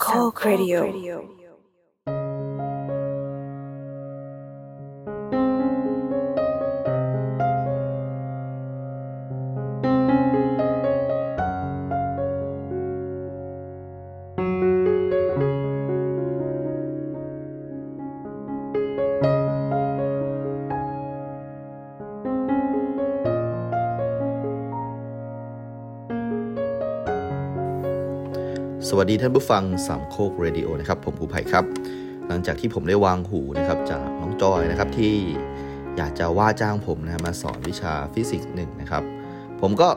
โค วัสดีท่านผู้ฟังสามโคกเรดิโอนะครับผมภูไผ่ครับ หลังจากที่ผมได้วางหูนะครับจากน้องจอยนะครับที่อยากจะว่าจ้างผมนะมาสอนวิชาฟิสิกส์หนึ่งนะครับ ผมก็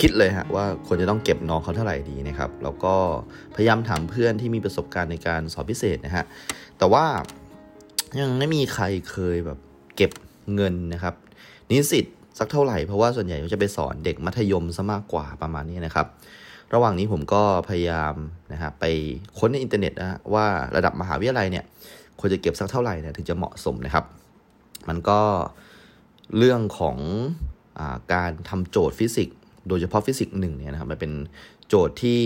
คิดเลยฮะว่าควรจะต้องเก็บน้องเขาเท่าไหร่ดีนะครับแล้วก็พยายามถามเพื่อนที่มีประสบการณ์ในการสอนพิเศษนะฮะแต่ว่ายังไม่มีใครเคยแบบเก็บเงินนะครับ นิสิตสักเท่าไหร่เพราะว่าส่วนใหญ่จะไปสอนเด็กมัธยมซะมากกว่าประมาณนี้นะครับ ระหว่างนี้ผมก็พยายามนะฮะไปค้นในอินเทอร์เน็ตนะว่าระดับมหาวิทยาลัยเนี่ยควรจะเก็บสักเท่าไหร่เนี่ยถึงจะเหมาะสมนะครับ มันก็เรื่องของอาการทำโจทย์ฟิสิกส์โดยเฉพาะฟิสิกส์หนึ่งเนี่ยนะครับมันเป็นโจทย์ที่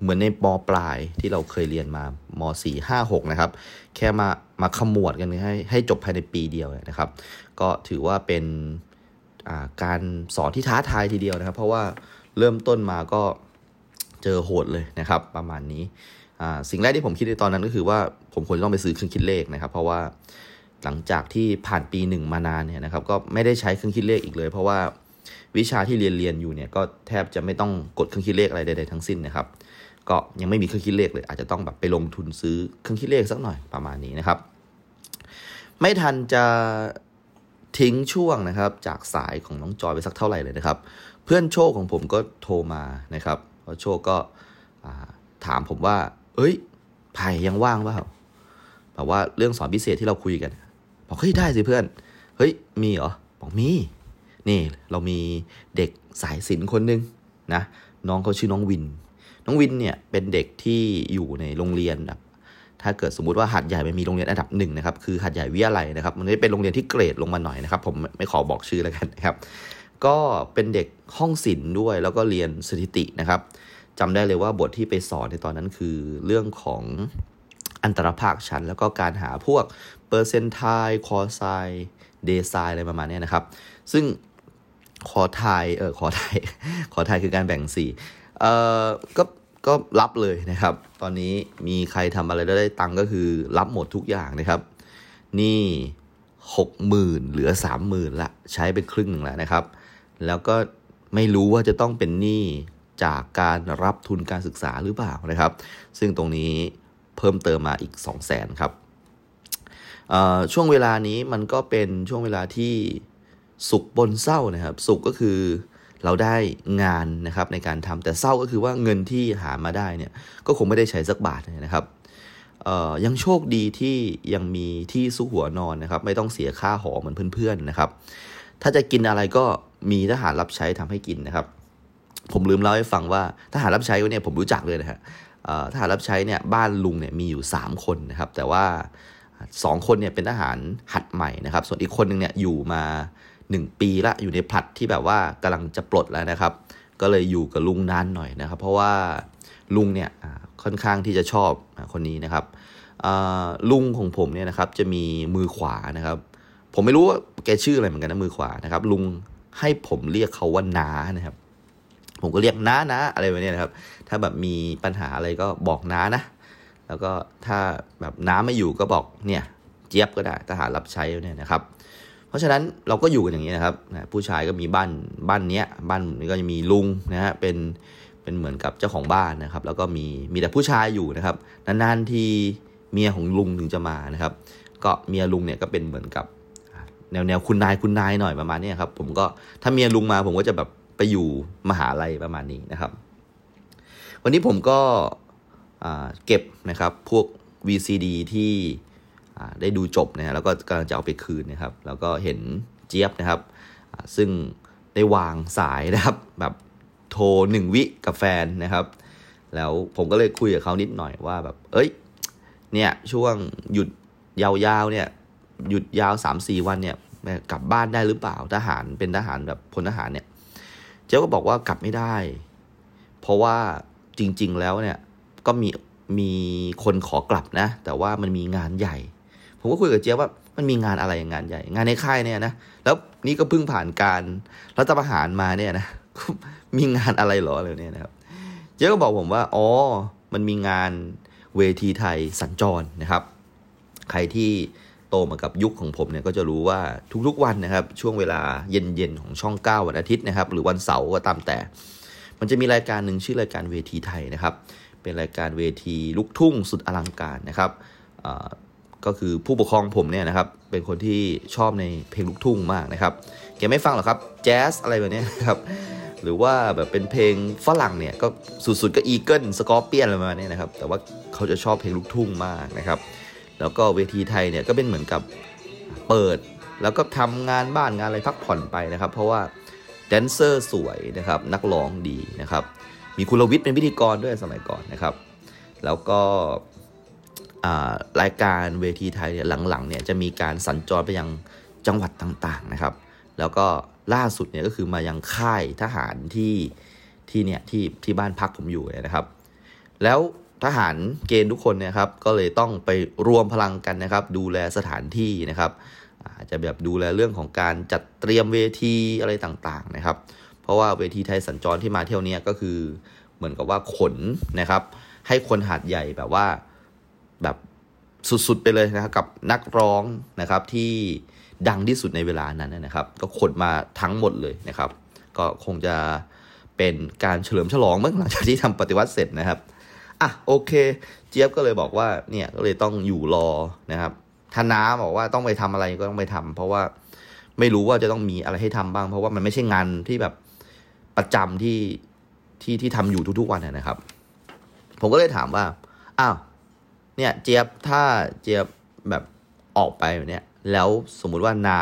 เหมือนใน ม.ปลายที่เราเคยเรียนมาม4 5 6นะครับ แค่มามาขมวดกันให้ให้จบภายในปีเดียวนะครับ ก็ถือว่าเป็นการสอนที่ท้าทายทีเดียวนะครับ เพราะว่าเริ่มต้นมาก็ เจอโหดเลยนะครับ ประมาณนี้สิ่งแรกที่ผมคิดในตอนนั้นก็คือว่าผมควรจะต้องไปซื้อเครื่องคิดเลขนะครับ เพราะว่าหลังจากที่ผ่านปีหนึ่งมานานเนี่ยนะครับ ก็ไม่ได้ใช้เครื่องคิดเลขอีกเลย เพราะว่าวิชาที่เรียนเรียนอยู่เนี่ยก็แทบจะไม่ต้องกดเครื่องคิดเลขอะไรใดๆทั้งสิ้นนะครับ ก็ยังไม่มีเครื่องคิดเลขเลย อาจจะต้องแบบไปลงทุนซื้อเครื่องคิดเลขสักหน่อยประมาณนี้นะครับ ไม่ทันจะทิ้งช่วงนะครับ จากสายของน้องจอยไปสักเท่าไหร่เลยนะครับ เพื่อนโชคของผมก็โทรมานะครับ พอโชคก็ถามผมว่า เอ้ยไผ่ยังว่างเปล่าแบบว่าเรื่องสอนพิเศษที่เราคุยกัน บอกเฮ้ยได้สิเพื่อน เฮ้ยมีเหรอ บอกมี นี่เรามีเด็กสายศิลป์คนหนึ่งนะ น้องเขาชื่อน้องวิน น้องวินเนี่ยเป็นเด็กที่อยู่ในโรงเรียนแบบถ้าเกิดสมมุติว่าหัดใหญ่มันมีโรงเรียนอันดับหนึ่งนะครับ คือหัดใหญ่วิทยาลัยนะครับ มันจะเป็นโรงเรียนที่เกรดลงมาหน่อยนะครับ ผมไม่ขอบอกชื่อแล้วกันนะครับ ก็เป็นเด็กห้องศิลป์ด้วย แล้วก็เรียนสถิตินะครับจำได้เลยว่าบทที่ไปสอนในตอนนั้นคือเรื่องของอันตรภาคชั้น แล้วก็การหาพวกเปอร์เซนต์ไทคอไซเดไซอะไรประมาณนี้นะครับ ซึ่งขอไทยเออขอไทยขอทยคือการแบ่งสีเอ่อก็ก็รับเลยนะครับ ตอนนี้มีใครทำอะไรได้ตังก็คือรับหมดทุกอย่างนะครับ นี่หกหมื่นเหลือสามหมื่นละใช้ไปครึ่งหนึ่งแล้วนะครับ แล้วก็ไม่รู้ว่าจะต้องเป็นหนี้จากการรับทุนการศึกษาหรือเปล่านะครับ ซึ่งตรงนี้เพิ่มเติมมาอีก 2 0 0แสนครับช่วงเวลานี้มันก็เป็นช่วงเวลาที่สุขบนเศร้านะครับ สุขก็คือเราได้งานนะครับในการทำแต่เศร้าก็คือว่าเงินที่หามาได้เนี่ยก็คงไม่ได้ใช้สักบาทนะครับยังโชคดีที่ยังมีที่สู้หัวนอนนะครับ ไม่ต้องเสียค่าหอเหมือนเพื่อนๆนะครับ ถ้าจะกินอะไรก็ มีทหารรับใช้ทำให้กินนะครับ ผมลืมเล่าให้ฟังว่าทหารรับใช้เนี่ยผมรู้จักเลยนะฮะทหารรับใช้เนี่ยบ้านลุงเนี่ยมีอยู่ 3 คนนะครับ แต่ว่า 2 คนเนี่ยเป็นทหารหัดใหม่นะครับ ส่วนอีกคนนึงเนี่ยอยู่มา 1 ปีละอยู่ในผลัดที่แบบว่ากำลังจะปลดแล้วนะครับ ก็เลยอยู่กับลุงนานหน่อยนะครับ เพราะว่าลุงเนี่ยค่อนข้างที่จะชอบคนนี้นะครับลุงของผมเนี่ยนะครับจะมีมือขวานะครับ ผมไม่รู้ว่าแกชื่ออะไรเหมือนกันนะมือขวานะครับ ลุง ให้ผมเรียกเขาว่าน้านะครับ ผมก็เรียกน้านะอะไรแบบนี้นะครับ ถ้าแบบมีปัญหาอะไรก็บอกน้านะ แล้วก็ถ้าแบบน้าไม่อยู่ก็บอกเนี่ยเจี๊ยบก็ได้ทหารรับใช้เนี่ยนะครับ เพราะฉะนั้นเราก็อยู่กันอย่างนี้นะครับผู้ชายก็มีบ้านบ้านเนี้ยบ้านนี้ก็จะมีลุงนะฮะเป็นเป็นเหมือนกับเจ้าของบ้านนะครับ แล้วก็มีมีแต่ผู้ชายอยู่นะครับนานๆทีเมียของลุงถึงจะมานะครับ ก็เมียลุงเนี่ยก็เป็นเหมือนกับ แนวแนวคุณนายคุณนายหน่อยประมาณนี้ครับ ผมก็ถ้าเมียลุงมาผมก็จะแบบไปอยู่มหาลัยประมาณนี้นะครับ วันนี้ผมก็เก็บนะครับพวก VCD ที่ได้ดูจบนะฮะแล้วก็กำลังจะเอาไปคืนนะครับ แล้วก็เห็นเจี๊ยบนะครับ ซึ่งได้วางสายนะครับ แบบโทรหนึ่งวิกับแฟนนะครับ แล้วผมก็เลยคุยกับเขานิดหน่อยว่าแบบ เอ้ย เนี่ยช่วงหยุดยาวๆเนี่ย หยุดยาวสามสี่วันเนี่ยกลับบ้านได้หรือเปล่าทหารเป็นทหารแบบพลทหารเนี่ย เจ้าก็บอกว่ากลับไม่ได้ เพราะว่าจริง ๆ แล้วเนี่ยก็มีมีคนขอกลับนะ แต่ว่ามันมีงานใหญ่ ผมก็คุยกับเจ๊ว่ามันมีงานอะไรงานใหญ่ งานในค่ายเนี่ยนะแล้วนี่ก็เพิ่งผ่านการรัฐประหารมาเนี่ยนะมีงานอะไรหรออะไรเนี่ยนะครับ เจ๊ก็บอกผมว่าอ๋อมันมีงานเวทีไทยสัญจรนะครับ ใครที่ โตมากับยุคของผมเนี่ยก็จะรู้ว่าทุกๆวันนะครับ ช่วงเวลาเย็นๆของช่อง 9 วันอาทิตย์นะครับ หรือวันเสาร์ก็ตามแต่ มันจะมีรายการหนึ่งชื่อรายการเวทีไทยนะครับ เป็นรายการเวทีลูกทุ่งสุดอลังการนะครับก็คือผู้ปกครองผมเนี่ยนะครับ เป็นคนที่ชอบในเพลงลูกทุ่งมากนะครับแกไม่ฟังหรอกครับแจ๊สอะไรแบบนี้นะครับหรือว่าแบบเป็นเพลงฝรั่งเนี่ยก็สุดๆก็ Eagles Scorpions อะไรประมาณนี้นะครับ แต่ว่าเขาจะชอบเพลงลูกทุ่งมากนะครับ แล้วก็เวทีไทยเนี่ยก็เป็นเหมือนกับเปิด แล้วก็ทำงานบ้านงานอะไรพักผ่อนไปนะครับ เพราะว่าแดนเซอร์สวยนะครับ นักร้องดีนะครับ มีคุณลวิทย์เป็นพิธีกรด้วยสมัยก่อนนะครับ แล้วก็รายการเวทีไทยเนี่ยหลังๆเนี่ยจะมีการสัญจรไปยังจังหวัดต่างๆนะครับ แล้วก็ล่าสุดเนี่ยก็คือมายังค่ายทหารที่ที่เนี่ยที่ที่บ้านพักผมอยู่นะครับ แล้ว ทหารเกณฑ์ทุกคนเนี่ยครับ ก็เลยต้องไปรวมพลังกันนะครับ ดูแลสถานที่นะครับอาจจะแบบดูแลเรื่องของการจัดเตรียมเวทีอะไรต่างๆนะครับ เพราะว่าเวทีไทยสัญจรที่มาเที่ยวนี้ก็คือเหมือนกับว่าขนนะครับ ให้คนหาดใหญ่แบบว่าแบบสุดๆไปเลยนะครับกับนักร้องนะครับที่ดังที่สุดในเวลานั้นนะครับ ก็ขนมาทั้งหมดเลยนะครับ ก็คงจะเป็นการเฉลิมฉลองเมื่อหลังจากที่ทำปฏิวัติเสร็จนะครับ อะโอเค เจี๊ยบก็เลยบอกว่าเนี่ยก็เลยต้องอยู่รอนะครับท่าน้าบอกว่าต้องไปทำอะไรก็ต้องไปทำเพราะว่าไม่รู้ว่าจะต้องมีอะไรให้ทำบ้าง เพราะว่ามันไม่ใช่งานที่แบบประจำที่ที่ที่ทำอยู่ทุกๆวันนะครับ ผมก็เลยถามว่าอ้าวเนี่ย เจี๊ยบถ้าเจี๊ยบแบบออกไปเนี่ย แล้วสมมุติว่านา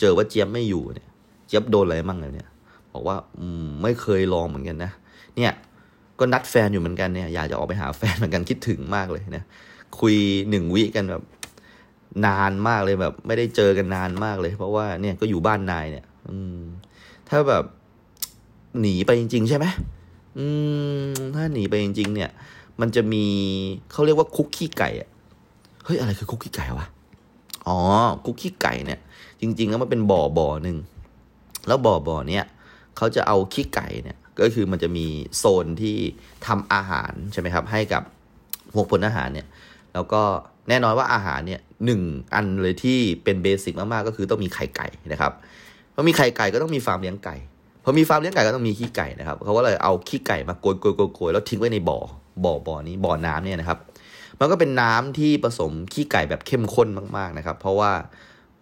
เจอว่าเจี๊ยบไม่อยู่เนี่ย เจี๊ยบโดนอะไรมั่งเลยเนี่ย บอกว่า อืมไม่เคยลองเหมือนกันนะเนี่ย ก็นัดแฟนอยู่เหมือนกันเนี่ยอยากจะออกไปหาแฟนเหมือนกันคิดถึงมากเลยนะคุยหนึ่งวิกันแบบนานมากเลยแบบ ไม่ได้เจอกันนานมากเลย เพราะว่าเนี่ยก็อยู่บ้านนายเนี่ย อืม ถ้าแบบหนีไปจริง ๆ ใช่ไหมอืม ถ้าหนีไปจริง ๆ เนี่ย มันจะมีเขาเรียกว่าคุกกี้ไก่อะเฮ้ยอะไรคือคุกกี้ไก่วะอ๋อ คุกกี้ไก่เนี่ย จริง ๆ แล้วมันเป็นบ่อบ่อหนึ่งแล้วบ่อบ่อเนี่ยเขาจะเอาขี้ไก่เนี่ย ก็คือมันจะมีโซนที่ทำอาหารใช่ไหมครับ ให้กับพวกผลอาหารเนี่ย แล้วก็แน่นอนว่าอาหารเนี่ยหนึ่งอันเลยที่เป็นเบสิกมากๆก็คือต้องมีไข่ไก่นะครับพอมีไข่ไก่ก็ต้องมีฟาร์มเลี้ยงไก่พอมีฟาร์มเลี้ยงไก่ก็ต้องมีขี้ไก่นะครับเขาก็เลยเอาขี้ไก่มาโกยโกยโกยแล้วทิ้งไว้ในบ่อบ่อบ่อนี้บ่อน้ำเนี่ยนะครับ มันก็เป็นน้ำที่ผสมขี้ไก่แบบเข้มข้นมากๆนะครับ เพราะว่า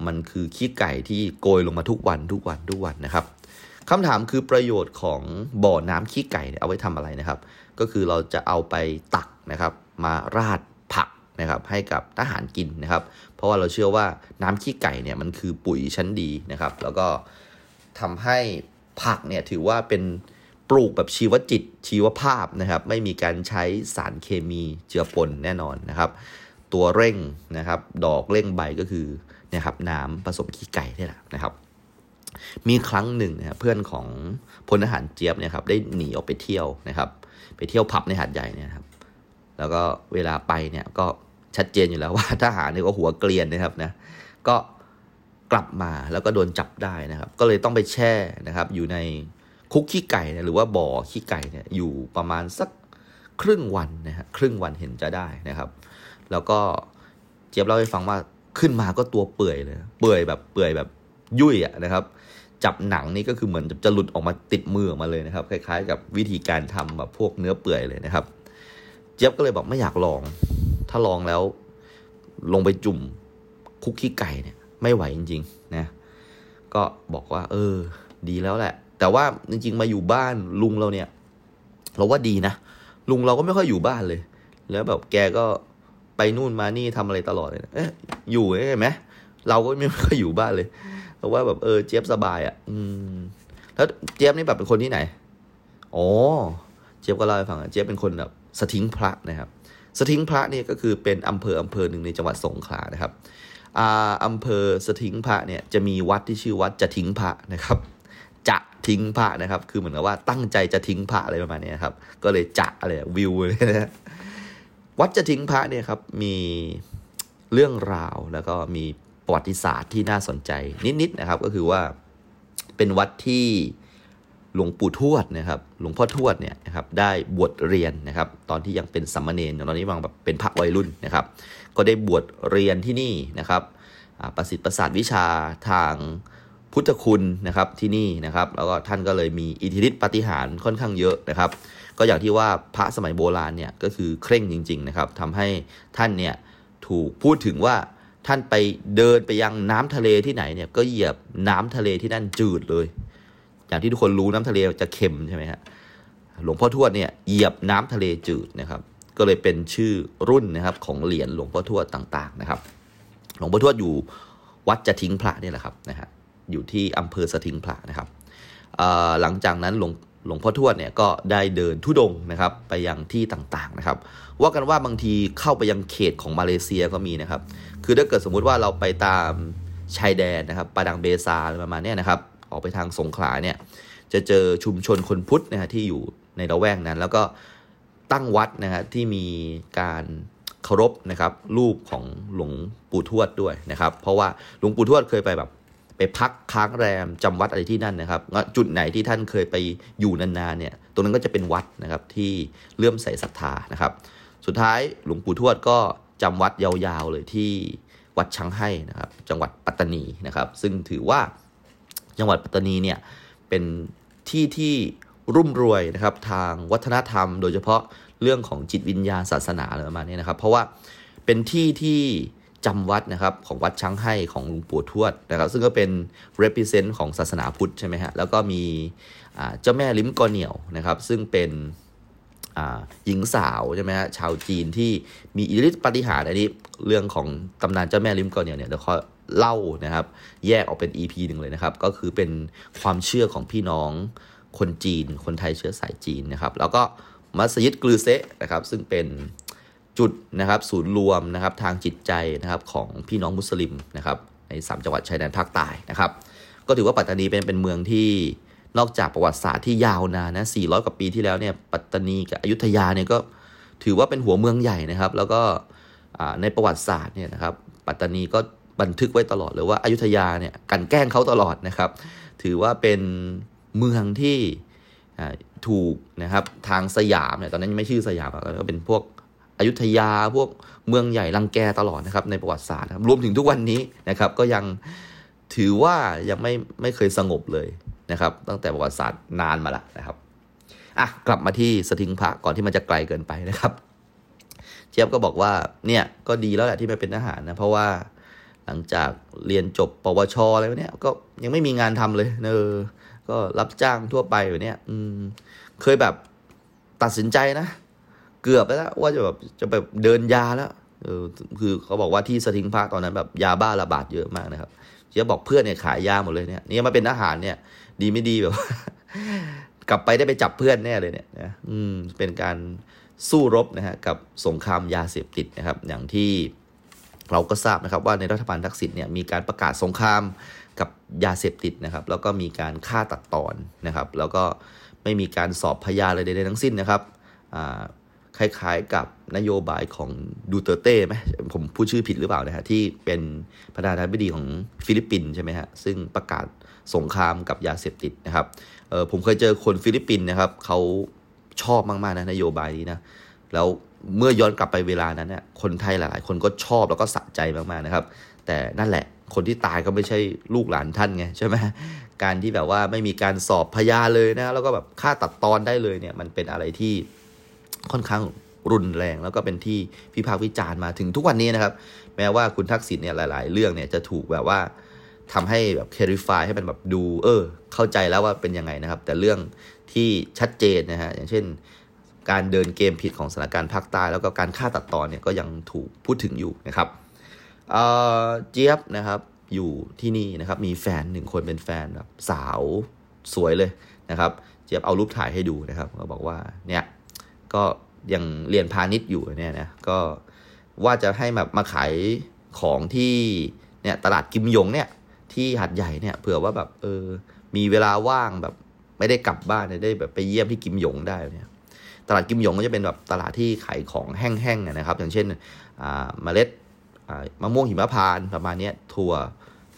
มันคือขี้ไก่ที่โกยลงมาทุกวันทุกวันทุกวันนะครับ คำถามคือประโยชน์ของบ่อน้ำขี้ไก่เอาไว้ทำอะไรนะครับ ก็คือเราจะเอาไปตักนะครับ มาราดผักนะครับให้กับทหารกินนะครับ เพราะว่าเราเชื่อว่าน้ำขี้ไก่เนี่ยมันคือปุ๋ยชั้นดีนะครับ แล้วก็ทำให้ผักเนี่ยถือว่าเป็นปลูกแบบชีวจิตชีวภาพนะครับ ไม่มีการใช้สารเคมีเจือปนแน่นอนนะครับ ตัวเร่งนะครับ ดอกเร่งใบก็คือนะครับน้ำผสมขี้ไก่นี่แหละนะครับ มีครั้งหนึ่งนะเพื่อนของพลทหารเจี๊ยบเนี่ยครับได้หนีออกไปเที่ยวนะครับ ไปเที่ยวผับในหาดใหญ่เนี่ยครับแล้วก็เวลาไปเนี่ยก็ชัดเจนอยู่แล้วว่าทหารเนี่ยก็หัวเกลียนนะครับนะก็กลับมาแล้วก็โดนจับได้นะครับ ก็เลยต้องไปแช่นะครับ อยู่ในคุกขี้ไก่นี่ยหรือว่าบ่อขี้ไก่เนี่ยอยู่ประมาณสักครึ่งวันนะฮะครึ่งวันเห็นจะได้นะครับ แล้วก็เจี๊ยบเล่าให้ฟังว่าขึ้นมาก็ตัวเปื่อยเลย เปื่อยแบบเปื่อยแบบยุ่ยอะนะครับ จับหนังนี่ก็คือเหมือนจะหลุดออกมาติดมือออกมาเลยนะครับ คล้ายๆ กับวิธีการทำแบบพวกเนื้อเปื่อยเลยนะครับ เจี๊ยบก็เลยบอกไม่อยากลอง ถ้าลองแล้วลงไปจุ่มคุกขี้ไก่เนี่ยไม่ไหวจริงๆนะก็บอกว่า เออ ดีแล้วแหละ แต่ว่าจริง ๆ มาอยู่บ้านลุงเราเนี่ย เราว่าดีนะลุงเราก็ไม่ค่อยอยู่บ้านเลย แล้วแบบแกก็ไปนู่นมานี่ทำอะไรตลอดเลยเอ๊ะอยู่ใช่ไหมเราก็ไม่ค่อยอยู่บ้านเลย ราะว่าแบบเออเจี๊ยบสบายอะ่ะ อืม แล้วเจี๊ยบนี่แบบเป็นคนที่ไหน อ๋อ เจี๊ยบก็เล่าให้ฟังเจี๊ยบเป็นคนแบบสถิงพระนะครับ สถิงพระนี่ก็คือเป็นอำเภออำเภอหนึ่งในจังหวัดสงขลานะครับ อ่าอำเภอสถิงพระเนี่ยจะมีวัดที่ชื่อวัดจะทิ้งพระนะครับ จะทิ้งพระนะครับ คือเหมือนกับว่าตั้งใจจะทิ้งพระอะไรประมาณนี้ครับ ก็เลยจะอะไรวิวเลยนะวัดจะทิ้งพระเนี่ยครับมีเรื่องราวแล้วก็มี ประวัติศาสตร์ที่น่าสนใจนิดๆนะครับ ก็คือว่าเป็นวัดที่หลวงปู่ทวดนะครับ หลวงพ่อทวดเนี่ยนะครับได้บวชเรียนนะครับ ตอนที่ยังเป็นสัมมาเนรตอนนี้วังแบบเป็นพระวัยรุ่นนะครับ ก็ได้บวชเรียนที่นี่นะครับประสิทธิ์ประสาทวิชาทางพุทธคุณนะครับที่นี่นะครับ แล้วก็ท่านก็เลยมีอิทธิฤทธิปฏิหารค่อนข้างเยอะนะครับ ก็อย่างที่ว่าพระสมัยโบราณเนี่ยก็คือเคร่งจริง ๆ นะครับทำให้ท่านเนี่ยถูกพูดถึงว่า ท่านไปเดินไปยังน้ำทะเลที่ไหนเนี่ย ก็เหยียบน้ำทะเลที่นั่นจืดเลย อย่างที่ทุกคนรู้น้ำทะเลจะเค็มใช่ไหมฮะหลวงพ่อทวดเนี่ยเหยียบน้ำทะเลจืดนะครับ ก็เลยเป็นชื่อรุ่นนะครับของเหรียญหลวงพ่อทวดต่างๆนะครับ หลวงพ่อทวดอยู่วัดจะทิ้งพระนี่แหละครับนะฮะอยู่ที่อำเภอสถิงพระนะครับหลังจากนั้นหลวงหลวงพ่อทวดเนี่ยก็ได้เดินทุดงนะครับไปยังที่ต่างๆนะครับ ว่ากันว่าบางทีเข้าไปยังเขตของมาเลเซียก็มีนะครับ คือถ้าเกิดสมมุติว่าเราไปตามชายแดนนะครับปาดังเบซาประมาณนี้นะครับ ออกไปทางสงขลาเนี่ยจะเจอชุมชนคนพุทธนะฮะที่อยู่ในละแวกนั้น แล้วก็ตั้งวัดนะฮะที่มีการเคารพนะครับ รูปของหลวงปู่ทวดด้วยนะครับ เพราะว่าหลวงปู่ทวดเคยไปแบบไปพักค้างแรมจำวัดอะไรที่นั่นนะครับจุดไหนที่ท่านเคยไปอยู่นานๆเนี่ยตรงนั้นก็จะเป็นวัดนะครับที่เลื่อมใสศรัทธานะครับ สุดท้ายหลวงปู่ทวดก็จำวัดยาวๆเลยที่วัดช้างให้นะครับ จังหวัดปัตตานีนะครับ ซึ่งถือว่าจังหวัดปัตตานีเนี่ยเป็นที่ที่รุ่มรวยนะครับทางวัฒนธรรม โดยเฉพาะเรื่องของจิตวิญญาณศาสนาอะไรประมาณนี้นะครับ เพราะว่าเป็นที่ที่จำวัดนะครับของวัดช้างให้ของหลวงปู่ทวดนะครับ ซึ่งก็เป็น represent ของศาสนาพุทธใช่ไหมฮะแล้วก็มีเจ้าแม่ลิ้มกอเหนียวนะครับ ซึ่งเป็น หญิงสาวใช่ไหมฮะชาวจีนที่มีอิทธิฤทธิปฏิหารอันนี้เรื่องของตำนานเจ้าแม่ลิ้มกอเนียวเนี่ยเดี๋ยวเขาเล่านะครับ แยกออกเป็น EP หนึ่งเลยนะครับ ก็คือเป็นความเชื่อของพี่น้องคนจีน คนไทยเชื้อสายจีนนะครับ แล้วก็มัสยิดกลือเซะนะครับ ซึ่งเป็นจุดนะครับศูนย์รวมนะครับทางจิตใจนะครับของพี่น้องมุสลิมนะครับในสามจังหวัดชายแดนภาคใต้นะครับ ก็ถือว่าปัตตานีเป็นเป็นเมืองที่ นอกจากประวัติศาสตร์ที่ยาวนานนะ 400 กว่าปีที่แล้วเนี่ยปัตตานีกับอยุธยาเนี่ยก็ถือว่าเป็นหัวเมืองใหญ่นะครับ แล้วก็ในประวัติศาสตร์เนี่ยนะครับปัตตานีก็บันทึกไว้ตลอดเลยว่าอายุทยาเนี่ยกันแกล้งเขาตลอดนะครับ ถือว่าเป็นเมืองที่ถูกนะครับทางสยามเนี่ยตอนนั้นยังไม่ชื่อสยามก็เป็นพวกอยุธยาพวกเมืองใหญ่รังแกตลอดนะครับในประวัติศาสตร์รวมถึงทุกวันนี้นะครับก็ยังถือว่ายังไม่ไม่เคยสงบเลย นะครับ ตั้งแต่ประวัติศาสตร์นานมาแล้วนะครับอะกลับมาที่สถิงพระก่อนที่มันจะไกลเกินไปนะครับ เจี๊ยบก็บอกว่าเนี่ยก็ดีแล้วแหละที่ไม่เป็นทหารนะเพราะว่าหลังจากเรียนจบปวชอะไรเนี่ยก็ยังไม่มีงานทำเลยเนอก็รับจ้างทั่วไปแบบเนี้ยอืมเคยแบบตัดสินใจนะ เกือบแล้วว่าจะแบบจะแบบเดินยาแล้วเออคือเขาบอกว่าที่สถิงพระตอนนั้นแบบยาบ้าระบาดเยอะมากนะครับ เจ๊บอกเพื่อนเนี่ยขายยาหมดเลยเนี่ยนี่มาเป็นทหารเนี่ย ดีไม่ดีแบบ กลับไปได้ไปจับเพื่อนแน่เลยเนี่ยนะอืมเป็นการสู้รบนะฮะกับสงครามยาเสพติดนะครับ อย่างที่เราก็ทราบนะครับว่าในรัฐบาลทักษิณเนี่ยมีการประกาศสงครามกับยาเสพติดนะครับ แล้วก็มีการฆ่าตัดตอนนะครับ แล้วก็ไม่มีการสอบพยานอะไรใดๆทั้งสิ้นนะครับอ่า คล้ายๆกับนโยบายของดูเตอร์เตไหมผมพูดชื่อผิดหรือเปล่านะฮะที่เป็นประธานาธิบดีของฟิลิปปินส์ใช่ไหมฮะซึ่งประกาศสงครามกับยาเสพติดนะครับเออผมเคยเจอคนฟิลิปปินส์นะครับเขาชอบมากๆนะนโยบายนี้นะแล้วเมื่อย้อนกลับไปเวลานั้นเนี่ยคนไทยหลายๆ คนก็ชอบแล้วก็สะใจมากๆนะครับ แต่นั่นแหละคนที่ตายก็ไม่ใช่ลูกหลานท่านไงใช่ไหมการที่แบบว่าไม่มีการสอบพยาเลยนะแล้วก็แบบฆ่าตัดตอนได้เลยเนี่ยมันเป็นอะไรที่ ค่อนข้างรุนแรง แล้วก็เป็นที่พิพากษ์วิจารณ์มาถึงทุกวันนี้นะครับ แม้ว่าคุณทักษิณเนี่ยหลาย ๆ เรื่องเนี่ยจะถูกแบบว่าทำให้แบบเคริฟายให้มันแบบดู เออ เข้าใจแล้วว่าเป็นยังไงนะครับ แต่เรื่องที่ชัดเจนนะฮะอย่างเช่น การเดินเกมผิดของสถานการณ์ภาคใต้แล้วก็การฆ่าตัดตอนเนี่ยก็ยังถูกพูดถึงอยู่นะครับเจี๊ยบนะครับอยู่ที่นี่นะครับมีแฟนหนึ่งคนเป็นแฟนแบบสาวสวยเลยนะครับ เจี๊ยบเอารูปถ่ายให้ดูนะครับ ก็บอกว่าเนี่ย ก็ยังเรียนพาณิชย์อยู่เนี่ยนะก็ว่าจะให้แบบมาขายของที่เนี่ยตลาดกิมยงเนี่ยที่หัดใหญ่เนี่ยเผื่อว่าแบบเออมีเวลาว่างแบบไม่ได้กลับบ้านได้แบบไปเยี่ยมที่กิมยงได้เนี่ยตลาดกิมยงก็จะเป็นแบบตลาดที่ขายของแห้งๆนะครับ อย่างเช่นเมล็ดมะม่วงหิมพานต์ประมาณนี้ถั่ว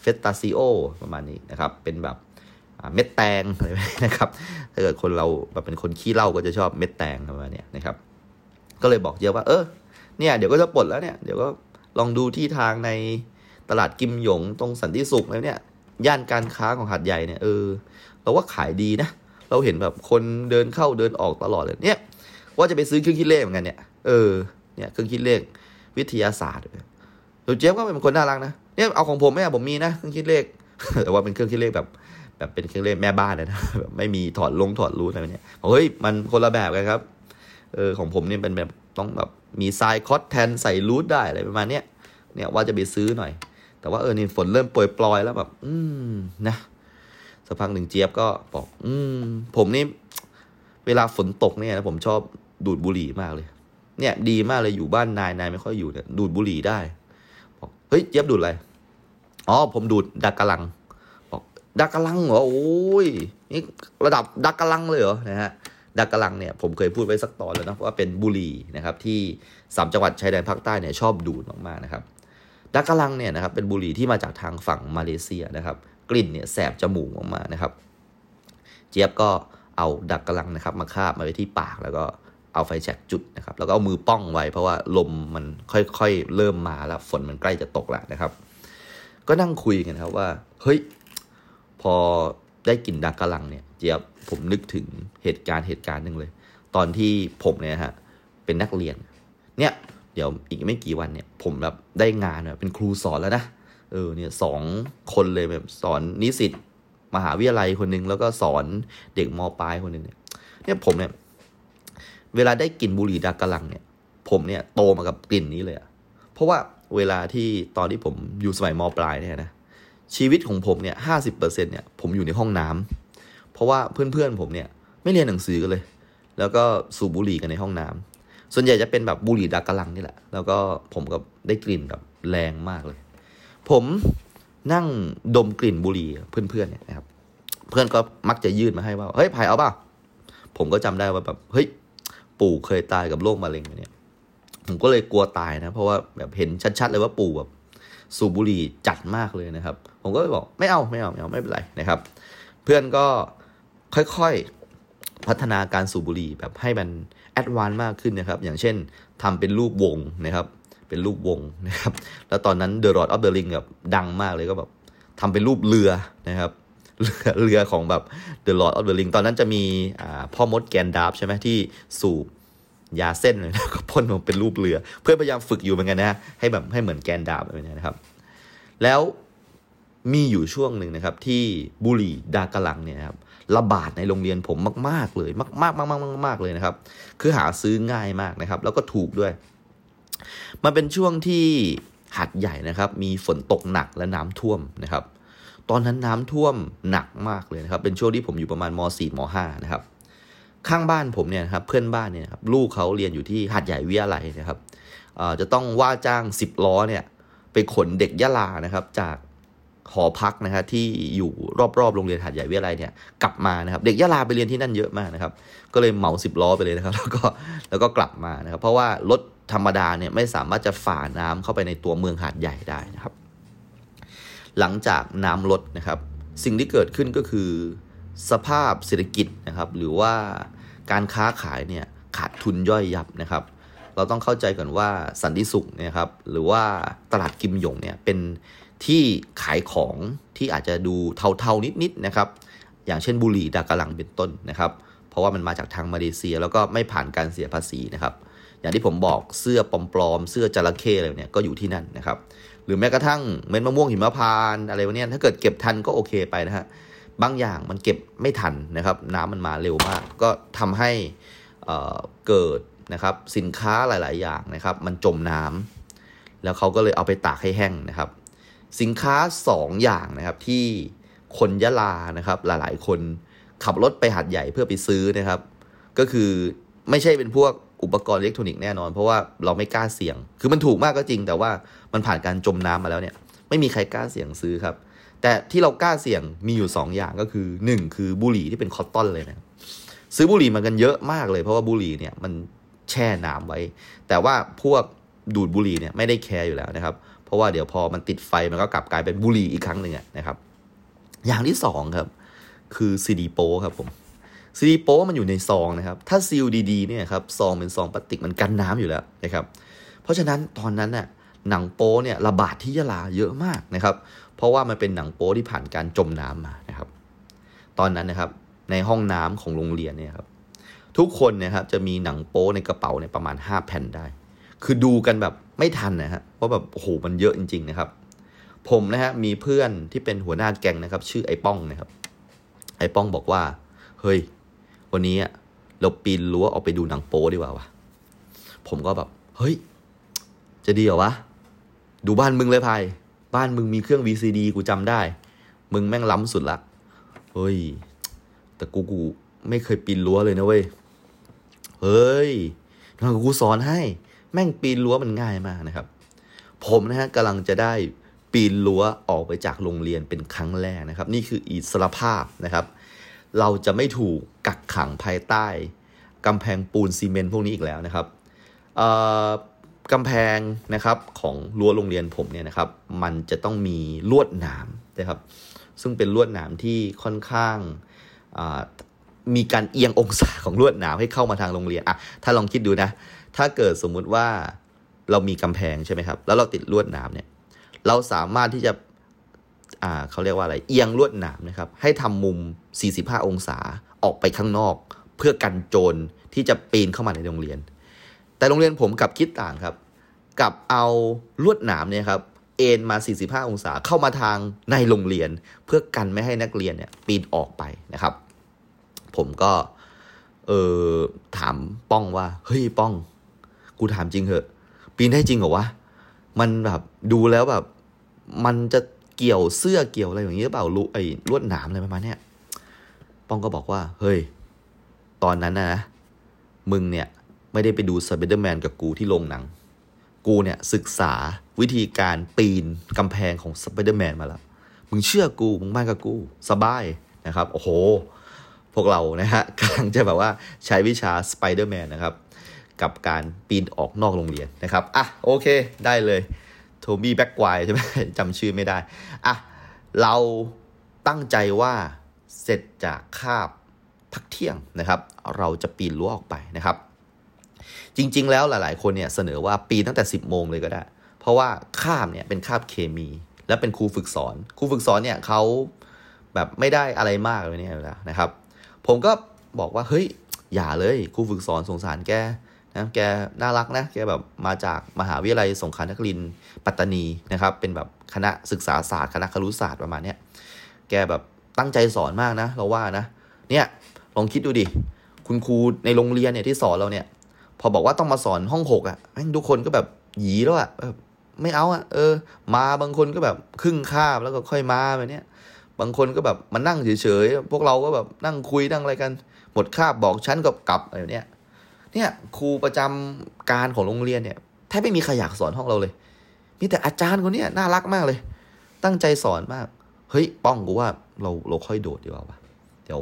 เฟสตาซิโอประมาณนี้นะครับ เป็นแบบ เม็ดแตงอะไรนะครับถ้าเกิดคนเราแบบเป็นคนขี้เหล้าก็จะชอบเม็ดแตงประมาณนี้นะครับ ก็เลยบอกเยอะว่า เออเนี่ยเดี๋ยวก็จะปลดแล้วเนี่ยเดี๋ยวก็ลองดูที่ทางในตลาดกิมหยงตรงสันติสุขแล้วเนี่ยย่านการค้าของหัดใหญ่เนี่ยเออเราว่าขายดีนะ เราเห็นแบบคนเดินเข้าเดินออกตลอดเลยเนี่ยว่าจะไปซื้อเครื่องคิดเลขเหมือนกันเนี่ยเออเนี่ยเครื่องคิดเลขวิทยาศาสตร์เดี๋ยวเจฟก็เป็นคนน่ารักนะเนี่ยเอาของผมไหมผมมีนะเครื่องคิดเลขแต่ว่าเป็นเครื่องคิดเลขแบบ แบบเป็นเครื่องเลขแม่บ้านนะแบบไม่มีถอดลงถอดรูอะไรเนี่ยเฮ้ยมันคนละแบบกันครับเออของผมเนี่ยเป็นแบบต้องแบบมีไซคอสแทนใส่รูทได้อะไรประมาณเนี้ยเนี่ยว่าจะไปซื้อหน่อย แต่ว่าเออนี่ฝนเริ่มโปรยปลอยแล้วแบบ อืมนะสักพักหนึ่งเจี๊ยบก็บอก อืม ผมนี่เวลาฝนตกเนี่ยนะผมชอบดูดบุหรี่มากเลย เนี่ย ดีมากเลยอยู่บ้านนายนายไม่ค่อยอยู่เนี่ยดูดบุหรี่ได้บอกเฮ้ยเจี๊ยบดูดอะไรอ๋อผมดูดดักกะลัง ดักกะลังเหรอโอ้ยนี่ระดับดักกะลังเลยเหรอนะฮะดักกะลังเนี่ยผมเคยพูดไว้สักตอนแล้วนะว่าเป็นบุหรี่นะครับที่สามจังหวัดชายแดนภาคใต้เนี่ยชอบดูดมากๆนะครับดักกะลังเนี่ยนะครับเป็นบุหรี่ที่มาจากทางฝั่งมาเลเซียนะครับ กลิ่นเนี่ยแสบจมูกออกมานะครับ เจี๊ยบก็เอาดักกะลังนะครับ มาคาบมาไว้ที่ปากแล้วก็เอาไฟแช็กจุดนะครับ แล้วก็เอามือป้องไว้ เพราะว่าลมมันค่อยๆเริ่มมาแล้วฝนมันใกล้จะตกแล้วนะครับ ก็นั่งคุยกันครับว่าเฮ้ย อได้กลิ่นดักกะลังเนี่ยเจี๊ยบผมนึกถึงเหตุการณ์เหตุการณ์หนึ่งเลย ตอนที่ผมเนี่ยฮะเป็นนักเรียน เนี่ยเดี๋ยวอีกไม่กี่วันเนี่ยผมแบบได้งานเป็นครูสอนแล้วนะเออเนี่ยสองคนเลยแบบสอนนิสิตมหาวิทยาลัยคนหนึ่งแล้วก็สอนเด็กมปลายคนหนึ่งเนี่ยเนี่ยผมเนี่ยเวลาได้กลิ่นบุหรี่ดากะลังเนี่ย ผมเนี่ยโตมากับกลิ่นนี้เลยอะเพราะว่าเวลาที่ตอนที่ผมอยู่สมัยมปลายเนี่ยนะ ชีวิตของผมเนี่ยห้าสิบเปอร์เซ็นเนี่ยผมอยู่ในห้องน้ำเพราะว่าเพื่อนๆผมเนี่ยไม่เรียนหนังสือกันเลย แล้วก็สูบบุหรี่กันในห้องน้ำส่วนใหญ่จะเป็นแบบบุหรี่ดากะลังนี่แหละ แล้วก็ผมก็ได้กลิ่นแบบแรงมากเลย ผมนั่งดมกลิ่นบุหรี่เพื่อนๆเนี่ยนะครับ เพื่อนก็มักจะยื่นมาให้ว่า เฮ้ยภายเอาเปล่าผมก็จำได้ว่าแบบ เฮ้ย ปู่เคยตายกับโรคมะเร็งเนี่ย ผมก็เลยกลัวตายนะ เพราะว่าแบบเห็นชัดๆเลยว่าปู่แบบ สูบบุหรี่จัดมากเลยนะครับ ผมก็เลยบอกไม่เอาไม่เอาไม่เอาไม่เป็นไรนะครับ เพื่อนก็ค่อยๆพัฒนาการสูบบุหรี่แบบให้มันadvance มากขึ้นนะครับ อย่างเช่นทำเป็นรูปวงนะครับ เป็นรูปวงนะครับ แล้วตอนนั้น The Lord of the Ring แบบดังมากเลยก็แบบทำเป็นรูปเรือนะครับเรือเรือของแบบ The Lord of the Ring ตอนนั้นจะมีพ่อมดแกนดัล์ฟใช่ไหมที่สูบ ยาเส้นเลยนะก็พ่นมาเป็นรูปเรือ เพื่อพยายามฝึกอยู่เหมือนกันนะให้แบบให้เหมือนแกนดัล์ฟอะไรนี้นะครับ แล้วมีอยู่ช่วงหนึ่งนะครับ ที่บุหรี่ดากะลังเนี่ยครับระบาดในโรงเรียนผมมาก ๆเลย มากๆมากๆมากๆเลยนะครับ คือหาซื้อง่ายมากนะครับ แล้วก็ถูกด้วย มันเป็นช่วงที่หัดใหญ่นะครับ มีฝนตกหนักและน้ำท่วมนะครับ ตอนนั้นน้ำท่วมหนักมากเลยนะครับ เป็นช่วงที่ผมอยู่ประมาณม .4 ม .5 นะครับ ข้างบ้านผมเนี่ยครับเพื่อนบ้านเนี่ยครับลูกเขาเรียนอยู่ที่หัดใหญ่วิทยาลัยนะครับจะต้องว่าจ้าง 10 ล้อเนี่ยไปขนเด็กยะลานะครับ จากหอพักนะครับที่อยู่รอบๆโรงเรียนหัดใหญ่วิทยาลัยเนี่ยกลับมานะครับ เด็กยะลาไปเรียนที่นั่นเยอะมากนะครับ ก็เลยเหมาสิบล้อไปเลยนะครับ แล้วก็แล้วก็กลับมานะครับ เพราะว่ารถธรรมดาเนี่ยไม่สามารถจะฝ่าน้ำเข้าไปในตัวเมืองหาดใหญ่ได้นะครับ หลังจากน้ำลดนะครับ สิ่งที่เกิดขึ้นก็คือสภาพเศรษฐกิจนะครับ หรือว่า การค้าขายเนี่ยขาดทุนย่อยยับนะครับ เราต้องเข้าใจก่อนว่าสันติสุขนะครับหรือว่าตลาดกิมหยงเนี่ยเป็นที่ขายของที่อาจจะดูเทาๆนิดๆนะครับอย่างเช่นบุหรี่ดากะลังเป็นต้นนะครับ เพราะว่ามันมาจากทางมาเลเซีย แล้วก็ไม่ผ่านการเสียภาษีนะครับ อย่างที่ผมบอกเสื้อปลอมๆเสื้อจระเข้อะไรเนี่ยก็อยู่ที่นั่นนะครับ หรือแม้กระทั่งเม็ดมะม่วงหิมพานอะไรวะเนี่ยถ้าเกิดเก็บทันก็โอเคไปนะฮะ บางอย่างมันเก็บไม่ทันนะครับ น้ำมันมาเร็วมาก ก็ทำให้เกิดนะครับสินค้าหลาย ๆ อย่างนะครับ มันจมน้ำแล้วเขาก็เลยเอาไปตากให้แห้งนะครับ สินค้า 2 อย่างนะครับที่คนยะลานะครับ หลาย ๆ คนขับรถไปหัดใหญ่เพื่อไปซื้อนะครับ ก็คือไม่ใช่เป็นพวกอุปกรณ์อิเล็กทรอนิกส์แน่นอน เพราะว่าเราไม่กล้าเสี่ยง คือมันถูกมากก็จริง แต่ว่ามันผ่านการจมน้ำมาแล้วเนี่ย ไม่มีใครกล้าเสี่ยงซื้อครับ แต่ที่เรากล้าเสี่ยงมีอยู่2 อย่างก็คือ 1 คือบุหรี่ที่เป็น cotton เลยนะซื้อบุหรี่มากันเยอะมากเลย เพราะว่าบุหรี่เนี่ยมันแช่น้ำไว้ แต่ว่าพวกดูดบุหรี่เนี่ยไม่ได้แคร์อยู่แล้วนะครับ เพราะว่าเดี๋ยวพอมันติดไฟมันก็กลับกลายเป็นบุหรี่อีกครั้งหนึ่งนะครับ อย่างที่สองครับคือซีดีโป๊ครับผมซีดีโป๊มันอยู่ในซองนะครับ ถ้าซีลดีๆเนี่ยครับซองเป็นซองพลาสติกมันกันน้ำอยู่แล้วนะครับ เพราะฉะนั้นตอนนั้นน่ะหนังโป๊เนี่ยระบาดที่ยะลาเยอะมากนะครับ เพราะว่ามันเป็นหนังโป๊ที่ผ่านการจมน้ำมานะครับ ตอนนั้นนะครับในห้องน้ำของโรงเรียนเนี่ยครับทุกคนนะครับจะมีหนังโป๊ในกระเป๋าเนี่ยประมาณ 5 แผ่นได้ คือดูกันแบบไม่ทันนะฮะเพราแบบโอ้โหมันเยอะจริง ๆ นะครับ ผมนะฮะมีเพื่อนที่เป็นหัวหน้าแก๊งนะครับ ชื่อไอ้ป้องนะครับ ไอ้ป้องบอกว่า เฮ้ย วันนี้เราปีนรั้วออกไปดูหนังโป๊ดีกว่าวะผมก็แบบ เฮ้ย จะดีเหรอวะ ดูบ้านมึงเลยพาย บ้านมึงมีเครื่อง VCD กูจำได้ มึงแม่งล้ำสุดละเฮ้ย แต่กูกูไม่เคยปีนรั้วเลยนะเว้ย เฮ้ยนอนกูสอนให้ แม่งปีนรั้วมันง่ายมากนะครับ ผมนะฮะกำลังจะได้ปีนรั้วออกไปจากโรงเรียนเป็นครั้งแรกนะครับ นี่คืออิสรภาพนะครับ เราจะไม่ถูกกักขังภายใต้กำแพงปูนซีเมนต์พวกนี้อีกแล้วนะครับ กำแพงนะครับของรั้วโรงเรียนผมเนี่ยนะครับ มันจะต้องมีลวดหนามนะครับ ซึ่งเป็นลวดหนามที่ค่อนข้างมีการเอียงองศาของลวดหนามให้เข้ามาทางโรงเรียนอะถ้าลองคิดดูนะ ถ้าเกิดสมมุติว่าเรามีกำแพงใช่ไหมครับ แล้วเราติดลวดหนามเนี่ย เราสามารถที่จะอ่าเขาเรียกว่าอะไร เอียงลวดหนามนะครับ ให้ทำมุม 45 องศาออกไปข้างนอก เพื่อกันโจรที่จะปีนเข้ามาในโรงเรียน แต่โรงเรียนผมกับคิดต่างครับกับเอาลวดหนามเนี่ยครับเอ็นมา 45 องศาเข้ามาทางในโรงเรียน เพื่อกันไม่ให้นักเรียนเนี่ยปีนออกไปนะครับ ผมก็เออถามป้องว่า เฮ้ยป้อง กูถามจริงเหอะ ปีนได้จริงเหรอวะ มันแบบดูแล้วแบบ มันจะเกี่ยวเสื้อเกี่ยวอะไรอย่างเงี้ยเปล่าวะไอ้ลวดหนามอะไรประมาณเนี้ยป้องก็บอกว่า เฮ้ย ตอนนั้นนะมึงเนี่ย ไม่ได้ไปดูสไปเดอร์แมนกับกูที่โรงหนัง กูเนี่ยศึกษาวิธีการปีนกำแพงของสไปเดอร์แมนมาแล้ว มึงเชื่อกู มึงมากับกู สบายนะครับ โอ้โห พวกเรานะฮะกำลังจะแบบว่าใช้วิชาสไปเดอร์แมนนะครับ กับการปีนออกนอกโรงเรียนนะครับ อะ โอเค ได้เลยโทบี้แม็กไกวร์ใช่ไหมจำชื่อไม่ได้ อะ เราตั้งใจว่าเสร็จจากคาบพักเที่ยงนะครับ เราจะปีนรั้วออกไปนะครับ จริง ๆ แล้วหลาย ๆ คนเนี่ยเสนอว่าปีนตั้งแต่ 10 โมงเลยก็ได้ เพราะว่าคาบเนี่ยเป็นคาบเคมี และเป็นครูฝึกสอน ครูฝึกสอนเนี่ยเขาแบบไม่ได้อะไรมากเลยเนี่ยแล้วนะครับ ผมก็บอกว่าเฮ้ยอย่าเลยครูฝึกสอนสงสารแกนะแกน่ารักนะแกแบบมาจากมหาวิทยาลัยสงขลานครินปัตตานีนะครับ เป็นแบบคณะศึกษาศาสตร์คณะครุศาสตร์ประมาณเนี้ยแกแบบตั้งใจสอนมากนะ เราว่านะ เนี่ยลองคิดดูดิ คุณครูในโรงเรียนเนี่ยที่สอนเราเนี่ย พอบอกว่าต้องมาสอนห้องหกอะ่ะทุกคนก็แบบหยีแล้วอะ่ะไม่เอาอะ่ะเออ มาบางคนก็แบบครึ่งคาบแล้วก็ค่อยมาแบบเนี้ยบางคนก็แบบมานั่งเฉยๆพวกเราก็แบบนั่งคุยนั่งอะไรกัน หมดคาบบอกชั้นกับกลับอะไรเนี้ยเนี่ยครูประจำการของโรงเรียนเนี่ยแทบไม่มีใครอยากสอนห้องเราเลย มีแต่อาจารย์คนนี้น่ารักมากเลย ตั้งใจสอนมาก เฮ้ย ป้องกูว่าเราเราค่อยโดดดีกว่าวะเดี๋ยว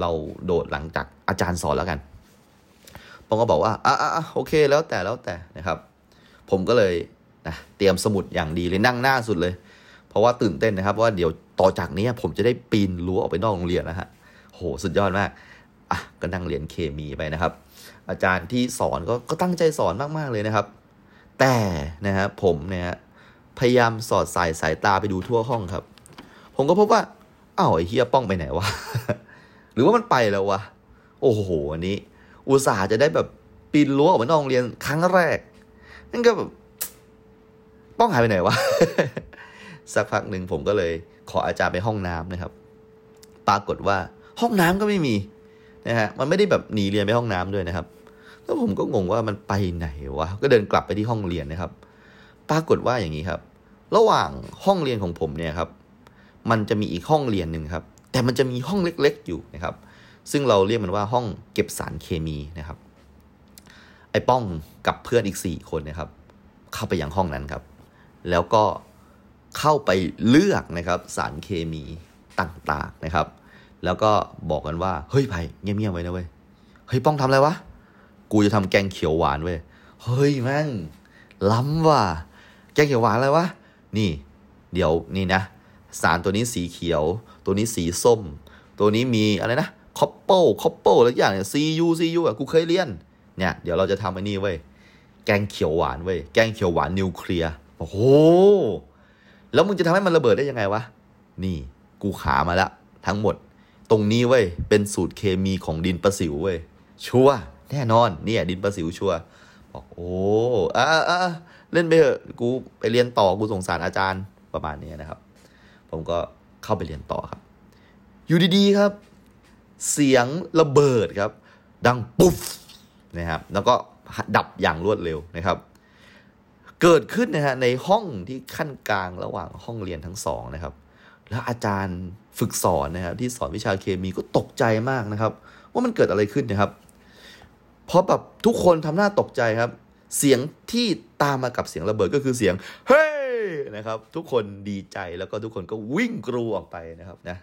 เราโดดหลังจากอาจารย์สอนแล้วกัน ป้องก็บอกว่าอะอะโอเคแล้วแต่แล้วแต่นะครับ ผมก็เลยนะเตรียมสมุดอย่างดีเลยนั่งหน้าสุดเลย เพราะว่าตื่นเต้นนะครับว่าเดี๋ยวต่อจากนี้ผมจะได้ปีนรั้วออกไปนอกโรงเรียนนะฮะโหสุดยอดมากอะก็นั่งเรียนเคมีไปนะครับ อาจารย์ที่สอนก็ก็ตั้งใจสอนมากๆเลยนะครับ แต่นะฮะผมเนี่ยพยายามสอดสายสายตาไปดูทั่วห้องครับ ผมก็พบว่าอ้าวไอ้เฮียป้องไปไหนวะหรือว่ามันไปแล้ววะโอ้โหอันนี้ อุตส่าห์จะได้แบบปีนรั้วออกไปนอกโรงเรียนครั้งแรกนั่นก็แบบป้องหายไปไหนวะสักพักหนึ่งผมก็เลยขออาจารย์ไปห้องน้ำนะครับ ปรากฏว่าห้องน้ำก็ไม่มีนะฮะมันไม่ได้แบบหนีเรียนไปห้องน้ำด้วยนะครับ แล้วผมก็งงว่ามันไปไหนวะก็เดินกลับไปที่ห้องเรียนนะครับ ปรากฏว่าอย่างนี้ครับ ระหว่างห้องเรียนของผมเนี่ยครับ มันจะมีอีกห้องเรียนหนึ่งครับ แต่มันจะมีห้องเล็ก ๆ อยู่นะครับ ซึ่งเราเรียกมันว่าห้องเก็บสารเคมีนะครับ ไอ้ป้องกับเพื่อนอีกสี่คนนะครับ เข้าไปยังห้องนั้นครับ แล้วก็เข้าไปเลือกนะครับสารเคมีต่างๆนะครับ แล้วก็บอกกันว่าเฮ้ยไผ่เงียบๆไว้นะเว้ยเฮ้ยป้องทำอะไรวะกูจะทำแกงเขียวหวานเว้ยเฮ้ยแม่งล้ำว่ะแกงเขียวหวานอะไรวะนี่ เดี๋ยวนี่นะสารตัวนี้สีเขียว ตัวนี้สีส้ม ตัวนี้มีอะไรนะ copper copper อะไรอย่างเนี่ยซียูซียูอะกูเคยเรียนเนี่ยเดี๋ยวเราจะทำอันนี้เว้ยแกงเขียวหวานเว้ยแกงเขียวหวานนิวเคลียร์โอ้โหแล้วมึงจะทำให้มันระเบิดได้ยังไงวะนี่กูขามาแล้วทั้งหมด ตรงนี้เว้ยเป็นสูตรเคมีของดินประสิวเว้ยชัวร์แน่นอนเนี่ยดินประสิวชัวร์บอกโอ้อ่าอ่าเล่นไปเถอะกูไปเรียนต่อกูสงสารอาจารย์ประมาณนี้นะครับ ผมก็เข้าไปเรียนต่อครับ อยู่ดีๆครับ เสียงระเบิดครับ ดังปุ๊บนะครับแล้วก็ดับอย่างรวดเร็วนะครับ เกิดขึ้นนะฮะในห้องที่ขั้นกลางระหว่างห้องเรียนทั้งสองนะครับ แล้วอาจารย์ฝึกสอนนะครับ ที่สอนวิชาเคมีก็ตกใจมากนะครับ ว่ามันเกิดอะไรขึ้นนะครับเพราะแบบทุกคนทำหน้าตกใจครับ เสียงที่ตามมากับเสียงระเบิดก็คือเสียงเฮ้นะครับ ทุกคนดีใจแล้วก็ทุกคนก็วิ่งกรูออกไปนะครับนะ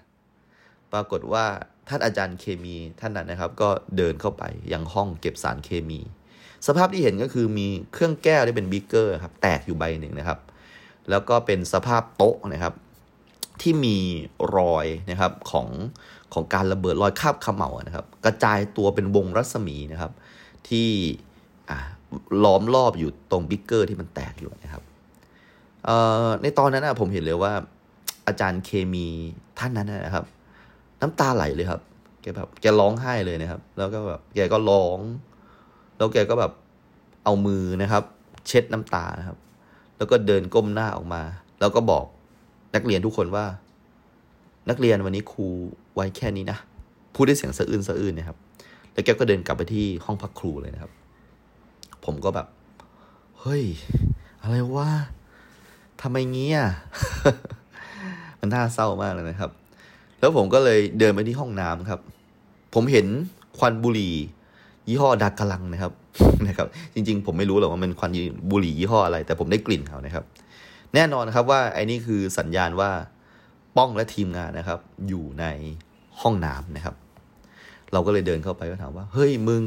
ปรากฏว่า ท่านอาจารย์เคมีท่านนั้นนะครับ ก็เดินเข้าไปยังห้องเก็บสารเคมี สภาพที่เห็นก็คือมีเครื่องแก้วที่เป็นบิ๊กเกอร์ครับแตกอยู่ใบหนึ่งนะครับ แล้วก็เป็นสภาพโต๊ะนะครับที่มีรอยนะครับของของการระเบิดรอยคาบขมเหลานะครับ กระจายตัวเป็นวงรัศมีนะครับ ที่ล้อมรอบอยู่ตรงบิ๊กเกอร์ที่มันแตกอยู่นะครับในตอนนั้นนะผมเห็นเลยว่าอาจารย์เคมีท่านนั้นนะครับ น้ำตาไหลเลยครับ แกแบบแกร้องไห้เลยนะครับ แล้วก็แบบแกก็ร้อง แล้วแกก็แบบเอามือนะครับ เช็ดน้ำตานะครับ แล้วก็เดินก้มหน้าออกมา แล้วก็บอกนักเรียนทุกคนว่า นักเรียนวันนี้ครูไว้แค่นี้นะพูดด้วยเสียงสะอื้นสะอื้นนะครับ แล้วแกก็เดินกลับไปที่ห้องพักครูเลยนะครับ ผมก็แบบ เฮ้ย อะไรวะทำไมงี้ยมันน่าเศร้ามากเลยนะครับ แล้วผมก็เลยเดินไปที่ห้องน้ำครับ ผมเห็นควันบุหรี่ ยี่ห้อดากลังนะครับนะครับ จริง ๆ ผมไม่รู้หรอกว่ามันควันบุหรี่ยี่ห้ออะไร แต่ผมได้กลิ่นเขานะครับ แน่นอนนะครับว่าไอ้นี่คือสัญญาณว่าป้องและทีมงานนะครับ อยู่ในห้องน้ำนะครับ เราก็เลยเดินเข้าไปก็ถามว่า เฮ้ยมึง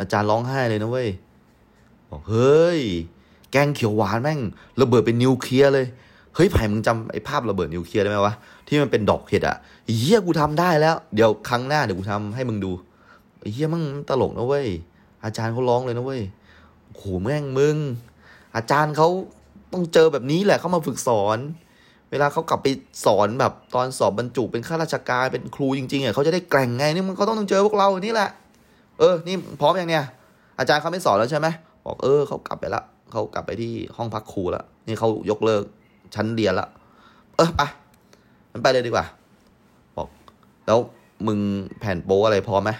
อาจารย์ร้องไห้เลยนะเว้ยบอกเฮ้ย แกงเขียวหวานแม่ง ระเบิดเป็นนิวเคลียร์เลย เฮ้ยไผ่มึงจำไอ้ภาพระเบิดนิวเคลียร์ได้ไหมวะ ที่มันเป็นดอกเห็ดอะเฮียกูทำได้แล้ว เดี๋ยวครั้งหน้าเดี๋ยวกูทำให้มึงดูเฮียมึงตลกนะเว้ยอาจารย์เขาร้องเลยนะเว้ยโหแม่งมึง อาจารย์เขาต้องเจอแบบนี้แหละเขามาฝึกสอน เวลาเขากลับไปสอนแบบตอนสอบบรรจุเป็นข้าราชการเป็นครูจริงๆอะเขาจะได้แกร่งไงนี่มันเขาต้องเจอพวกเรานี่แหละ เออ นี่พร้อมอย่างเนี้ยอาจารย์เขาไม่สอนแล้วใช่ไหมบอกเออเขากลับไปละเขากลับไปที่ห้องพักครูล้วนี่เขายกเลิกชั้นเรียนละ เออไป มันไปเลยดีกว่า บอก แล้วมึงแผ่นโป้อะไรพร้อมไหม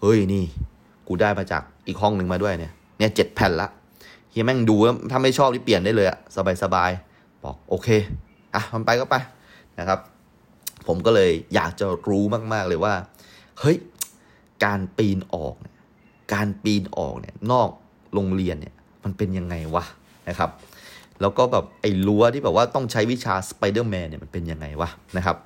เฮ้ยนี่ กูได้มาจากอีกห้องหนึ่งมาด้วยเนี่ย เนี่ยเจ็ดแผ่นละเฮียแม่งดูถ้าไม่ชอบที่เปลี่ยนได้เลยอะสบายสบายบอกโอเคอะมันไปก็ไปนะครับ ผมก็เลยอยากจะรู้มากๆเลยว่า เฮ้ย การปีนออกเนี่ยการปีนออกเนี่ยนอกโรงเรียนเนี่ยมันเป็นยังไงวะนะครับ แล้วก็แบบไอ้รั้วที่แบบว่าต้องใช้วิชาสไปเดอร์แมนเนี่ยมันเป็นยังไงวะนะครับ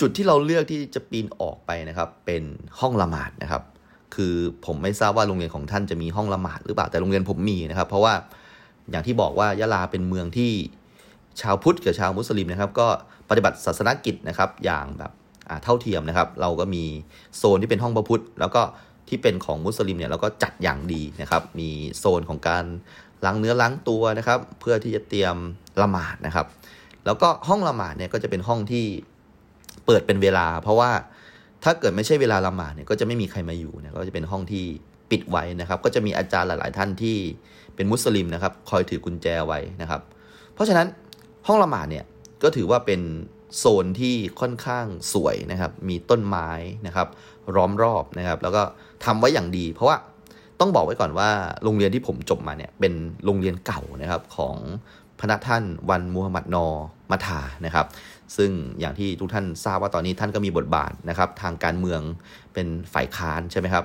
จุดที่เราเลือกที่จะปีนออกไปนะครับ เป็นห้องละหมาดนะครับ คือผมไม่ทราบว่าโรงเรียนของท่านจะมีห้องละหมาดหรือเปล่าแต่โรงเรียนผมมีนะครับ เพราะว่าอย่างที่บอกว่ายะลาเป็นเมืองที่ชาวพุทธกับชาวมุสลิมนะครับ ก็ปฏิบัติศาสนกิจนะครับ อย่างแบบเท่าเทียมนะครับ เราก็มีโซนที่เป็นห้องพระพุทธ แล้วก็ที่เป็นของมุสลิมเนี่ยเราก็จัดอย่างดีนะครับ มีโซนของการ ล้างเนื้อล้างตัวนะครับ เพื่อที่จะเตรียมละหมาดนะครับ แล้วก็ห้องละหมาดเนี่ยก็จะเป็นห้องที่เปิดเป็นเวลา เพราะว่าถ้าเกิดไม่ใช่เวลาละหมาดเนี่ยก็จะไม่มีใครมาอยู่เนี่ยก็จะเป็นห้องที่ปิดไว้นะครับ ก็จะมีอาจารย์หลาย ๆ ท่านที่เป็นมุสลิมนะครับ คอยถือกุญแจไว้นะครับ เพราะฉะนั้นห้องละหมาดเนี่ยก็ถือว่าเป็นโซนที่ค่อนข้างสวยนะครับ มีต้นไม้นะครับล้อมรอบนะครับ แล้วก็ทำไว้อย่างดี เพราะว่า ต้องบอกไว้ก่อนว่าโรงเรียนที่ผมจบมาเนี่ยเป็นโรงเรียนเก่านะครับของพระท่านวันมูฮัมหมัดนอมัทานะครับ ซึ่งอย่างที่ทุกท่านทราบว่าตอนนี้ท่านก็มีบทบาทนะครับ ทางการเมืองเป็นฝ่ายค้านใช่ไหมครับ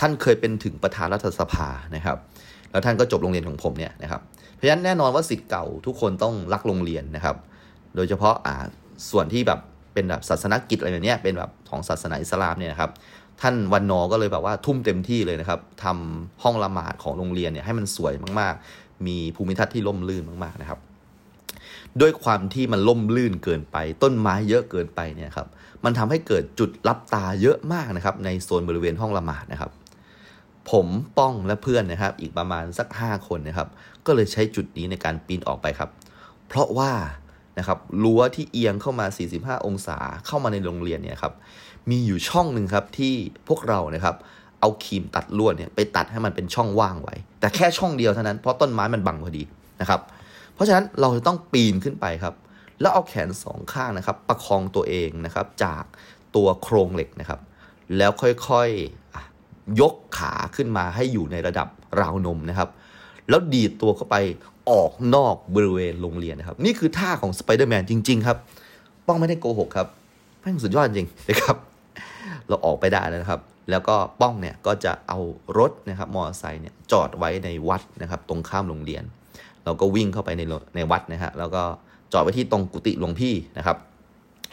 ท่านเคยเป็นถึงประธานรัฐสภานะครับ แล้วท่านก็จบโรงเรียนของผมเนี่ยนะครับเพราะฉะนั้นแน่นอนว่าสิทธิ์เก่าทุกคนต้องรักโรงเรียนนะครับ โดยเฉพาะอ่าส่วนที่แบบเป็นแบบศาสนกิจอะไรแบบนี้เป็นแบบของศาสนาอิสลามเนี่ยนะครับ ท่านวันนอก็เลยแบบว่าทุ่มเต็มที่เลยนะครับทำห้องละหมาดของโรงเรียนเนี่ยให้มันสวยมากๆ มีภูมิทัศน์ที่ล่มลื่นมากๆนะครับ ด้วยความที่มันล่มลื่นเกินไป ต้นไม้เยอะเกินไปเนี่ยครับมันทำให้เกิดจุดรับตาเยอะมากนะครับ ในโซนบริเวณห้องละหมาดนะครับ ผมป้องและเพื่อนนะครับ อีกประมาณสัก 5 คนนะครับ ก็เลยใช้จุดนี้ในการปีนออกไปครับ เพราะว่านะครับรั้วที่เอียงเข้ามา 45 องศาเข้ามาในโรงเรียนเนี่ยครับ มีอยู่ช่องหนึ่งครับที่พวกเรานะครับเอาครีมตัดลวดเนี่ยไปตัดให้มันเป็นช่องว่างไว้ แต่แค่ช่องเดียวเท่านั้นเพราะต้นไม้มันบังพอดีนะครับ เพราะฉะนั้นเราจะต้องปีนขึ้นไปครับ แล้วเอาแขนสองข้างนะครับ ประคองตัวเองนะครับจากตัวโครงเหล็กนะครับ แล้วค่อยๆยกขาขึ้นมาให้อยู่ในระดับราวนมนะครับ แล้วดีดตัวเข้าไปออกนอกบริเวณโรงเรียนนะครับ นี่คือท่าของสไปเดอร์แมนจริง ๆ ครับ ป้องไม่ได้โกหกครับแม่งสุดยอดจริงนะครับ เราออกไปได้แล้วนะครับ แล้วก็ป้องเนี่ยก็จะเอารถนะครับมอเตอร์ไซค์เนี่ยจอดไว้ในวัดนะครับ ตรงข้ามโรงเรียน เราก็วิ่งเข้าไปในในวัดนะฮะแล้วก็จอดไว้ที่ตรงกุฏิหลวงพี่นะครับ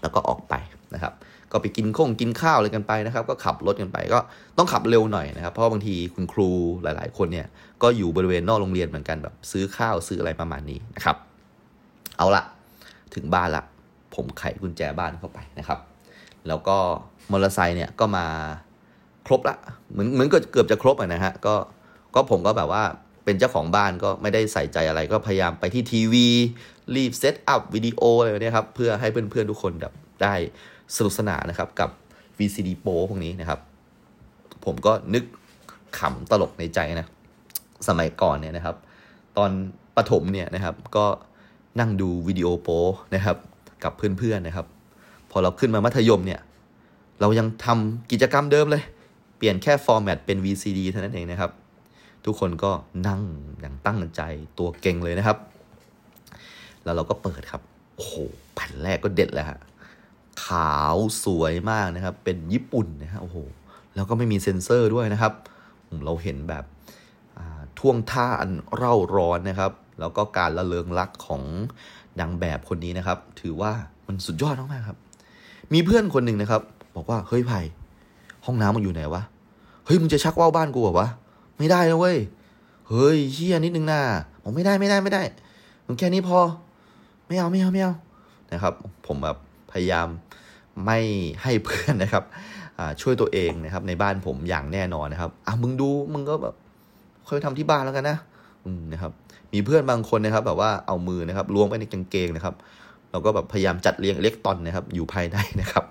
แล้วก็ออกไปนะครับ ก็ไปกินข้งกินข้าวอะไรกันไปนะครับ ก็ขับรถกันไปก็ต้องขับเร็วหน่อยนะครับเพราะบางทีคุณครูหลาย ๆ คนเนี่ยก็อยู่บริเวณนอกโรงเรียนเหมือนกันแบบซื้อข้าวซื้ออะไรประมาณนี้นะครับ เอาละถึงบ้านละผมไขกุญแจบ้านเข้าไปนะครับ แล้วก็ มอเตอร์ไซค์เนี่ยก็มาครบละเหมือนเหมือนเกือบจะครบอะนะฮะก็ก็ผมก็แบบว่าเป็นเจ้าของบ้านก็ไม่ได้ใส่ใจอะไรก็พยายามไปที่ทีวี รีบเซตอัพวิดีโออะไรแบบนี้ครับ เพื่อให้เพื่อนๆทุกคนแบบได้สนุกสนานนะครับกับ VCD โปพวกนี้นะครับ ผมก็นึกขำตลกในใจนะ สมัยก่อนเนี่ยนะครับ ตอนประถมเนี่ยนะครับ ก็นั่งดูวิดีโอโปนะครับ กับเพื่อนๆนะครับ พอเราขึ้นมามัธยมเนี่ย เรายังทำกิจกรรมเดิมเลย เปลี่ยนแค่ฟอร์แมตเป็น VCD เท่านั้นเองนะครับ ทุกคนก็นั่งอย่างตั้งใจตัวเก่งเลยนะครับ แล้วเราก็เปิดครับโอ้โหแผ่นแรกก็เด็ดแล้วฮะขาวสวยมากนะครับ เป็นญี่ปุ่นนะฮะโอ้โหแล้วก็ไม่มีเซ็นเซอร์ด้วยนะครับ เราเห็นแบบท่วงท่าอันเร่าร้อนนะครับ แล้วก็การละเลงลักของนางแบบคนนี้นะครับ ถือว่ามันสุดยอดมากๆครับ มีเพื่อนคนหนึ่งนะครับ บอกว่าเฮ้ยไผ่ห้องน้ำมันอยู่ไหนวะเฮ้ยมึงจะชักว่าวบ้านกูเหรอวะไม่ได้นะเว้ยเฮ้ยเฮียนิดนึงนะผมไม่ได้ไม่ได้ไม่ได้มึงแค่นี้พอ ไม่เอาไม่เอาไม่เอานะครับ ผมแบบพยายามไม่ให้เพื่อนนะครับช่วยตัวเองนะครับ ในบ้านผมอย่างแน่นอนนะครับอะมึงดูมึงก็แบบค่อยทำที่บ้านแล้วกันนะ อืมนะครับ มีเพื่อนบางคนนะครับ แบบว่าเอามือนะครับล้วงไปในกางเกงนะครับ เราก็แบบพยายามจัดเรียงเล็กตอนนะครับ อยู่ภายในนะครับ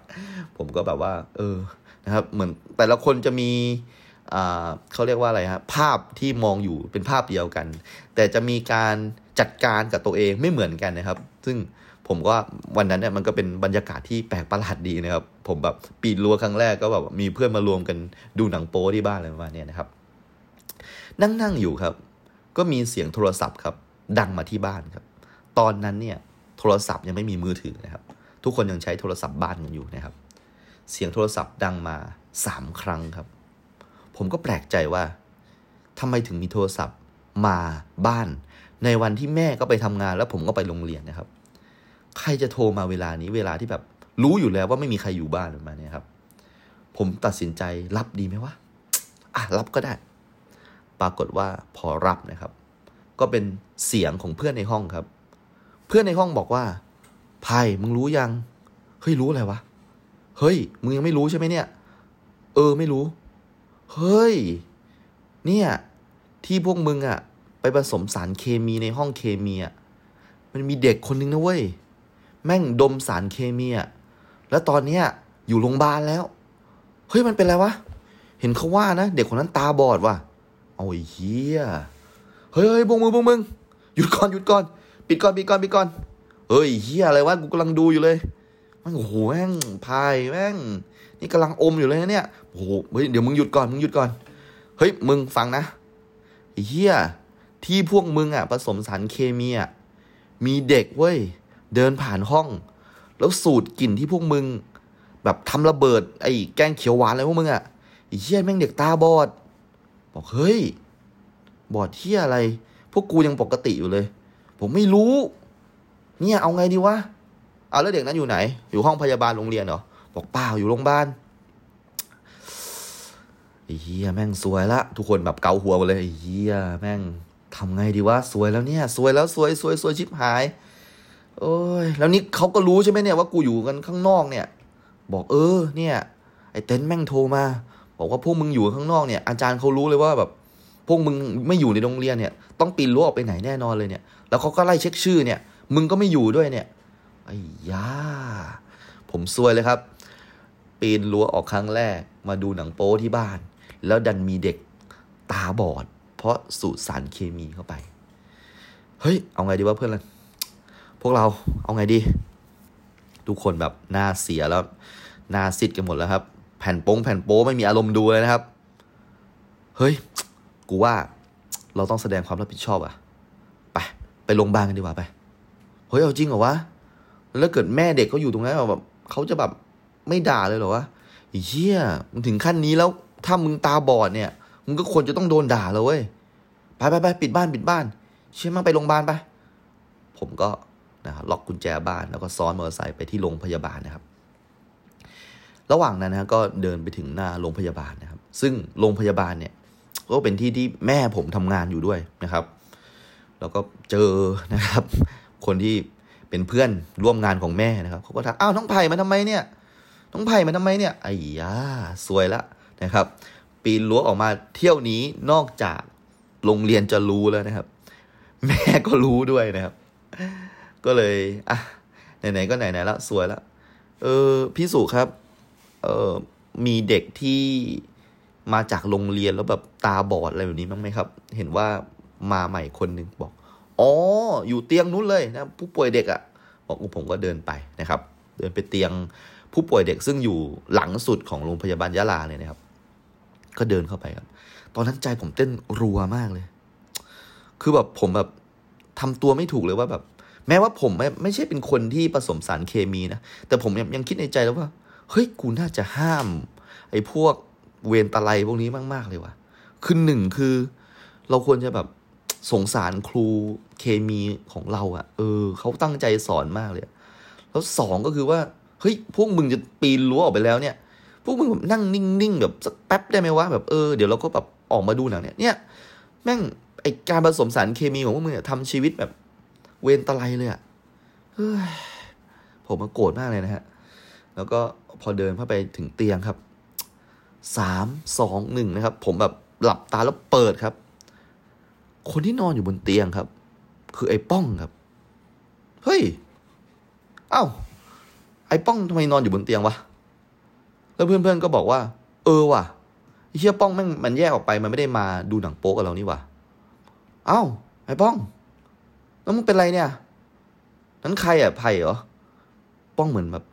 ผมก็แบบว่า เออนะครับ เหมือนแต่ละคนจะมีอ่าเขาเรียกว่าอะไรฮะภาพที่มองอยู่เป็นภาพเดียวกัน แต่จะมีการจัดการกับตัวเองไม่เหมือนกันนะครับ ซึ่งผมก็วันนั้นเนี่ยมันก็เป็นบรรยากาศที่แปลกประหลาดดีนะครับ ผมแบบปีนรั้วครั้งแรกก็แบบมีเพื่อนมารวมกันดูหนังโป๊ที่บ้านอะไรประมาณนี้นะครับ นั่งนั่งอยู่ครับ ก็มีเสียงโทรศัพท์ครับ ดังมาที่บ้านครับ ตอนนั้นเนี่ย โทรศัพท์ยังไม่มีมือถือนะครับ ทุกคนยังใช้โทรศัพท์บ้านกันอยู่นะครับ เสียงโทรศัพท์ดังมาสามครั้งครับ ผมก็แปลกใจว่าทำไมถึงมีโทรศัพท์มาบ้าน ในวันที่แม่ก็ไปทำงาน แล้วผมก็ไปโรงเรียนนะครับ ใครจะโทรมาเวลานี้เวลาที่แบบรู้อยู่แล้วว่าไม่มีใครอยู่บ้านมาณนี้ครับ ผมตัดสินใจรับดีไหมวะอะรับก็ได้ ปรากฏว่าพอรับนะครับ ก็เป็นเสียงของเพื่อนในห้องครับ เพื่อนในห้องบอกว่าไพ่มึงรู้ยังเฮ้ยรู้อะไรวะเฮ้ยมึงยังไม่รู้ใช่ไหมเนี่ย เออไม่รู้ เฮ้ย เนี่ย ที่พวกมึงอะไปผสมสารเคมีในห้องเคมีอะมันมีเด็กคนนึงนะเว้ย แม่งดมสารเคมีอะแล้วตอนเนี้ยอยู่โรงพยาบาลแล้ว เฮ้ยมันเป็นอะไรวะ เห็นเขาว่านะ เด็กคนนั้นตาบอดว่ะ เอาเฮียเฮ้ย เฮ้ยพวกมึงพวกมึง หยุดก่อนหยุดก่อน ปิดก่อนปิดก่อนปิดก่อนเฮ้ยเฮียอะไรวะกูกำลังดูอยู่เลยมันโอ้โหแม่งพายแม่งนี่กำลังอมอยู่เลยนะเนี่ยโอ้โหเฮ้ยเดี๋ยวมึงหยุดก่อนมึงหยุดก่อนเฮ้ยมึงฟังนะเฮียที่พวกมึงอะผสมสารเคมีอะมีเด็กเว้ยเดินผ่านห้อง แล้วสูดกลิ่นที่พวกมึง แบบทำระเบิดไอ้แกงเขียวหวานอะไรพวกมึงอะเหี้ยแม่งเด็กตาบอด บอกเฮ้ย บอดเหี้ยอะไร พวกกูยังปกติอยู่เลย ผมไม่รู้ เนี่ยเอาไงดีวะเอาแล้วเด็กนั้นอยู่ไหน อยู่ห้องพยาบาลโรงเรียนเหรอบอกเปล่าอยู่โรงพยาบาลเฮียแม่งสวยละ ทุกคนแบบเกาหัวเลยเฮียแม่งทำไงดีวะสวยแล้วเนี่ย สวยแล้วสวยสวยสวยชิบหาย โอ้ยแล้วนี่เขาก็รู้ใช่ไหมเนี่ยว่ากูอยู่กันข้างนอกเนี่ย บอกเออ เนี่ย ไอ้เต็นแม่งโทรมาบอกว่าพวกมึงอยู่ข้างนอกเนี่ยอาจารย์เขารู้เลยว่าแบบ พวกมึงไม่อยู่ในโรงเรียนเนี่ย ต้องปีนรั้วออกไปไหนแน่นอนเลยเนี่ย แล้วเขาก็ไล่เช็คชื่อเนี่ย มึงก็ไม่อยู่ด้วยเนี่ยไอ้ยาผมซวยเลยครับ ปีนรั้วออกครั้งแรกมาดูหนังโป๊ที่บ้าน แล้วดันมีเด็กตาบอด เพราะสูดสารเคมีเข้าไป เฮ้ย เอาไงดีวะเพื่อนล่ะพวกเราเอาไงดี ทุกคนแบบหน้าเสียแล้วหน้าซิดกันหมดแล้วครับ แผ่นโป้งแผ่นโป้ไม่มีอารมณ์ดูเลยนะครับ เฮ้ย กูว่าเราต้องแสดงความรับผิดชอบอะ ไปโรงพยาบาลกันดีกว่าไปเฮ้ยเอาจริงเหรอวะแล้วเกิดแม่เด็กเขาอยู่ตรงนั้นแบบเขาจะแบบไม่ด่าเลยเหรอวะเฮียมึงถึงขั้นนี้แล้วถ้ามึงตาบอดเนี่ยมึงก็ควรจะต้องโดนด่าเลยเว้ยไปไปไปปิดบ้านปิดบ้าน เชื่อมั่งไปโรงพยาบาลไปผมก็นะครับล็อกกุญแจบ้านแล้วก็ซ้อนมอเตอร์ไซค์ไปที่โรงพยาบาลนะครับ ระหว่างนั้นนะก็เดินไปถึงหน้าโรงพยาบาลนะครับ ซึ่งโรงพยาบาลเนี่ยก็เป็นที่ที่แม่ผมทำงานอยู่ด้วยนะครับ แล้วก็เจอนะครับ คนที่เป็นเพื่อนร่วมงานของแม่นะครับเขาก็ทักอ้าวน้องไผ่มาทำไมเนี่ยน้องไผ่มาทำไมเนี่ยไอ้ยาสวยละนะครับ ปีนรั้วออกมาเที่ยวนี้นอกจากโรงเรียนจะรู้แล้วนะครับ แม่ก็รู้ด้วยนะครับ ก็เลยอะไหนๆก็ไหนๆแล้วสวยแล้วเออพี่สุครับ เออมีเด็กที่มาจากโรงเรียนแล้วแบบตาบอดอะไรแบบนี้บ้างไหมครับ เห็นว่า มาใหม่คนหนึ่งบอกอ๋ออยู่เตียงนู้นเลยนะผู้ป่วยเด็กอะ่ะบอกผมก็เดินไปนะครับ เดินไปเตียงผู้ป่วยเด็กซึ่งอยู่หลังสุดของโรงพยาบาลยะลาเลยนะครับ ก็เดินเข้าไปครับ ตอนนั้นใจผมเต้นรัวมากเลย คือแบบผมแบบทำตัวไม่ถูกเลยว่าแบบ แม้ว่าผมไม่ไม่ใช่เป็นคนที่ผสมสารเคมีนะ แต่ผมยังยังคิดในใจแล้วว่า เฮ้ยกูน่าจะห้าม ไอ้พวกเวรตะไลพวกนี้มาก ๆ เลยว่ะคือหนึ่งคือ เราควรจะแบบ สงสารครูเคมีของเราอะ่ะ เออเขาตั้งใจสอนมากเลยแล้วสองก็คือว่าเฮ้ยพวกมึงจะปีนรั้วออกไปแล้วเนี่ย พวกมึงแบบนั่งนิ่งๆแบบสักแป๊บได้ไหมวะแบบเออเดี๋ยวเราก็แบบออกมาดูหนังเนี่ยเนี่ยแม่งไอการผสมสารเคมีของพวกมึงเนี่ยทำชีวิตแบบเวรตะไลเลยอะ่ะเฮ้ยผมมาโกรธมากเลยนะฮะ แล้วก็พอเดินเข้าไปถึงเตียงครับสามสองหนึ่งนะครับ ผมแบบหลับตาแล้วเปิดครับ คนที่นอนอยู่บนเตียงครับ คือไอ้ป้องครับ เฮ้ย เอ้า ไอ้ป้องทำไมนอนอยู่บนเตียงวะ แล้วเพื่อนๆก็บอกว่า เออว่ะเชี่ยป้องแม่งมันแยกออกไปมันไม่ได้มาดูหนังโป๊กับเรานี่ว่ะ เอ้า ไอ้ป้อง แล้วมึงเป็นไรเนี่ย นั้นใครอะไผ่เหรอ ป้องเหมือนแบบ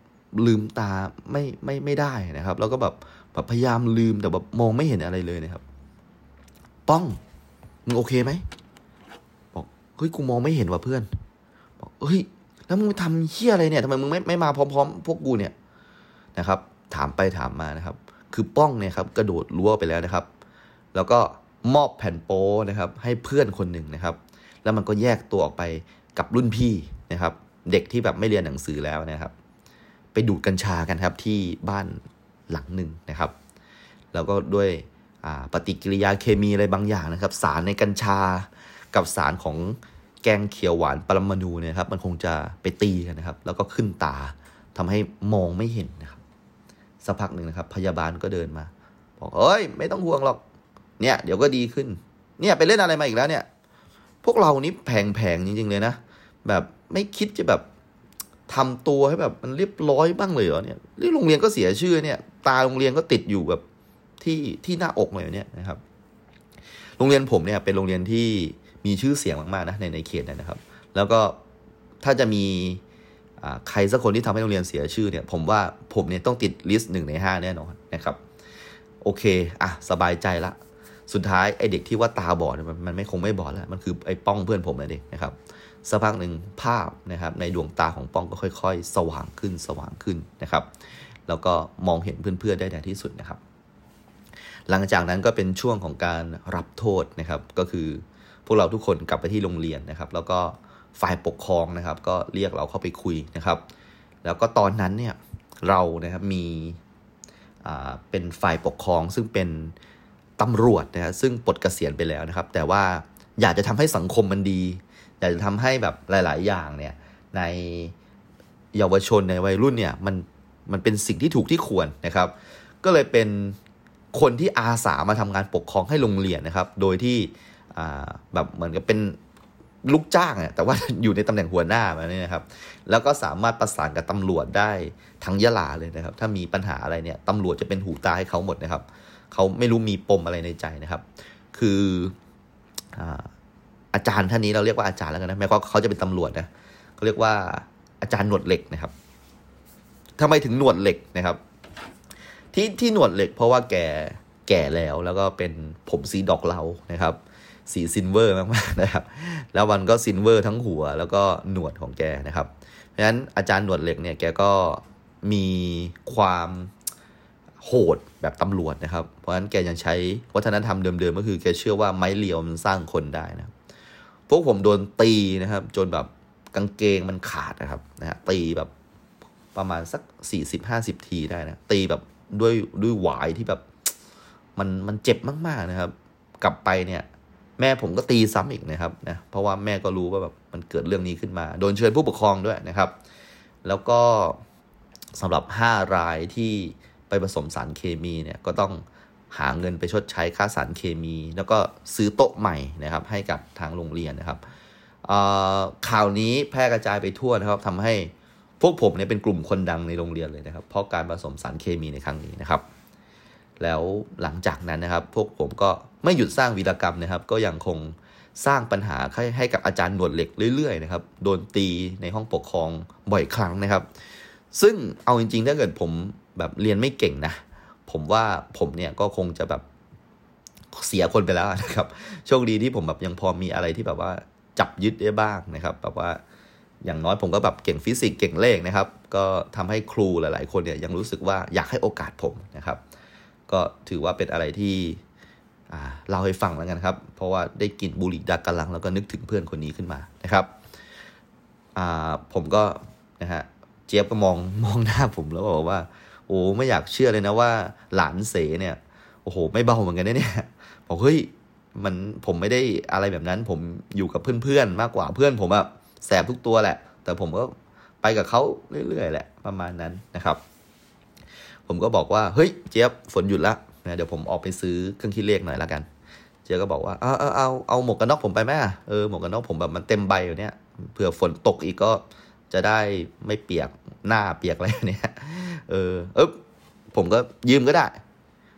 ลืมตาไม่ไม่ไม่ได้นะครับ แล้วก็แบบแบบพยายามลืมแต่แบบมองไม่เห็นอะไรเลยนะครับ ป้อง มึงโอเคไหมบอกเฮ้ยกูมองไม่เห็นว่ะเพื่อนบอกเฮ้ยแล้วมึงทำเฮี้ยอะไรเนี่ยทำไมมึงไม่ไม่มาพร้อม ๆ พวกกูเนี่ยนะครับ ถามไปถามมานะครับ คือป้องเนี่ยครับกระโดดรั้วไปแล้วนะครับ แล้วก็มอบแผ่นโป้นะครับ ให้เพื่อนคนหนึ่งนะครับ แล้วมันก็แยกตัวออกไปกับรุ่นพี่นะครับ เด็กที่แบบไม่เรียนหนังสือแล้วนะครับ ไปดูดกัญชากันครับที่บ้านหลังหนึ่งนะครับ แล้วก็ด้วย ปฏิกิริยาเคมีอะไรบางอย่างนะครับ สารในกัญชากับสารของแกงเขียวหวานปรมาณูเนี่ยครับมันคงจะไปตีกันนะครับ แล้วก็ขึ้นตาทำให้มองไม่เห็นนะครับสักพักหนึ่งนะครับ พยาบาลก็เดินมาบอกเฮ้ย ไม่ต้องห่วงหรอกเนี่ย เดี๋ยวก็ดีขึ้น เนี่ยไปเล่นอะไรมาอีกแล้วเนี่ย พวกเรานี่แผงๆจริง ๆ เลยนะ แบบไม่คิดจะแบบทำตัวให้แบบมันเรียบร้อยบ้างเลยเหรอเนี่ยที่โรงเรียนก็เสียชื่อเนี่ย ตาโรงเรียนก็ติดอยู่แบบ ที่ที่หน้าอกเลยเนี่ยนะครับ โรงเรียนผมเนี่ยเป็นโรงเรียนที่มีชื่อเสียงมากๆนะในในเขตนะครับ แล้วก็ถ้าจะมีใครสักคนที่ทำให้โรงเรียนเสียชื่อเนี่ย ผมว่าผมเนี่ยต้องติดลิสต์หนึ่งในห้าแน่นอนนะครับ โอเคอะสบายใจละ สุดท้ายไอเด็กที่ว่าตาบอดมันมันไม่คงไม่บอดแล้ว มันคือไอป้องเพื่อนผมนะเด็กนะครับสักพักหนึ่งภาพนะครับ ในดวงตาของป้องก็ค่อย ๆ สว่างขึ้นสว่างขึ้นนะครับ แล้วก็มองเห็นเพื่อนๆได้ในที่สุดนะครับ หลังจากนั้นก็เป็นช่วงของการรับโทษนะครับ ก็คือพวกเราทุกคนกลับไปที่โรงเรียนนะครับ แล้วก็ฝ่ายปกครองนะครับ ก็เรียกเราเข้าไปคุยนะครับ แล้วก็ตอนนั้นเนี่ยเรานะครับมีเป็นฝ่ายปกครองซึ่งเป็นตำรวจนะฮะซึ่งปลดเกษียณไปแล้วนะครับ แต่ว่าอยากจะทำให้สังคมมันดี อยากจะทำให้แบบหลาย ๆ อย่างเนี่ยในเยาวชนในวัยรุ่นเนี่ยมันมันเป็นสิ่งที่ถูกที่ควรนะครับ ก็เลยเป็น คนที่อาสามาทำงานปกครองให้โรงเรียนนะครับ โดยที่แบบเหมือนกับเป็นลูกจ้างเนี่ยแต่ว่าอยู่ในตำแหน่งหัวหน้ามาเนี่ยนะครับ แล้วก็สามารถประสานกับตำรวจได้ทั้งยะลาเลยนะครับ ถ้ามีปัญหาอะไรเนี่ยตำรวจจะเป็นหูตาให้เขาหมดนะครับ เขาไม่รู้มีปมอะไรในใจนะครับ คืออาจารย์ท่านนี้เราเรียกว่าอาจารย์แล้วกันนะแม้ว่าเขาจะเป็นตำรวจนะเขาเรียกว่าอาจารย์หนวดเหล็กนะครับทำไมถึงหนวดเหล็กนะครับ ที่ที่หนวดเหล็กเพราะว่าแกแก่แล้วแล้วก็เป็นผมสีดอกเลานะครับ สี silver มากๆนะครับ แล้วมันก็ silver ทั้งหัว แล้วก็หนวดของแกนะครับ เพราะฉะนั้นอาจารย์หนวดเหล็กเนี่ยแกก็มีความโหดแบบตำรวจนะครับ เพราะฉะนั้นแกยังใช้วัฒนธรรมเดิมๆก็คือแกเชื่อว่าไม้เรียวมันสร้างคนได้นะพวกผมโดนตีนะครับ จนแบบกางเกงมันขาดนะครับนะฮะตีแบบประมาณสักสี่สิบห้าสิบทีได้นะตีแบบ ด้วยด้วยหวายที่แบบมันมันเจ็บมากๆนะครับ กลับไปเนี่ย แม่ผมก็ตีซ้ำอีกนะครับนะเพราะว่าแม่ก็รู้ว่าแบบมันเกิดเรื่องนี้ขึ้นมา โดนเชิญผู้ปกครองด้วยนะครับ แล้วก็สำหรับห้ารายที่ไปผสมสารเคมีเนี่ยก็ต้องหาเงินไปชดใช้ค่าสารเคมี แล้วก็ซื้อโต๊ะใหม่นะครับ ให้กับทางโรงเรียนนะครับข่าวนี้แพร่กระจายไปทั่วนะครับทำให้ พวกผมเนี่ยเป็นกลุ่มคนดังในโรงเรียนเลยนะครับ เพราะการผสมสารเคมีในครั้งนี้นะครับ แล้วหลังจากนั้นนะครับ พวกผมก็ไม่หยุดสร้างวีรกรรมนะครับ ก็ยังคงสร้างปัญหาให้ให้กับอาจารย์หนวดเหล็กเรื่อยๆนะครับ โดนตีในห้องปกครองบ่อยครั้งนะครับ ซึ่งเอาจริงๆ ถ้าเกิดผมแบบเรียนไม่เก่งนะ ผมว่าผมเนี่ยก็คงจะแบบเสียคนไปแล้วนะครับ โชคดีที่ผมแบบยังพอมีอะไรที่แบบว่าจับยึดได้บ้างนะครับ แบบว่า อย่างน้อยผมก็แบบเก่งฟิสิกส์เก่งเลขนะครับ ก็ทำให้ครูหลาย ๆ คนเนี่ยยังรู้สึกว่าอยากให้โอกาสผมนะครับ ก็ถือว่าเป็นอะไรที่เล่าให้ฟังแล้วกันครับ เพราะว่าได้กลิ่นบุหรี่ดักกำลังแล้วก็นึกถึงเพื่อนคนนี้ขึ้นมานะครับผมก็นะฮะเจี๊ยบก็มองมองหน้าผมแล้วบอกว่า โอ้ไม่อยากเชื่อเลยนะว่า หลานเสเนี่ยโอ้โห ไม่เบาเหมือนกันนะเนี่ยบอกเฮ้ยมันผมไม่ได้อะไรแบบนั้น ผมอยู่กับเพื่อนๆมากกว่าเพื่อนผมอะ แสบทุกตัวแหละ แต่ผมก็ไปกับเขาเรื่อยๆแหละประมาณนั้นนะครับ ผมก็บอกว่าเฮ้ยเจี๊ยบฝนหยุดละนะเดี๋ยวผมออกไปซื้อเครื่องคิดเลขหน่อยละกัน เจี๊ยบก็บอกว่าเอาเอาเอาเอาหมวกกันน็อกผมไปไหมเออหมวกกันน็อกผมแบบมันเต็มใบอยู่เนี้ยเผื่อฝนตกอีกก็จะได้ไม่เปียกหน้าเปียกอะไรเนี่ยเออเออผมก็ยืมก็ได้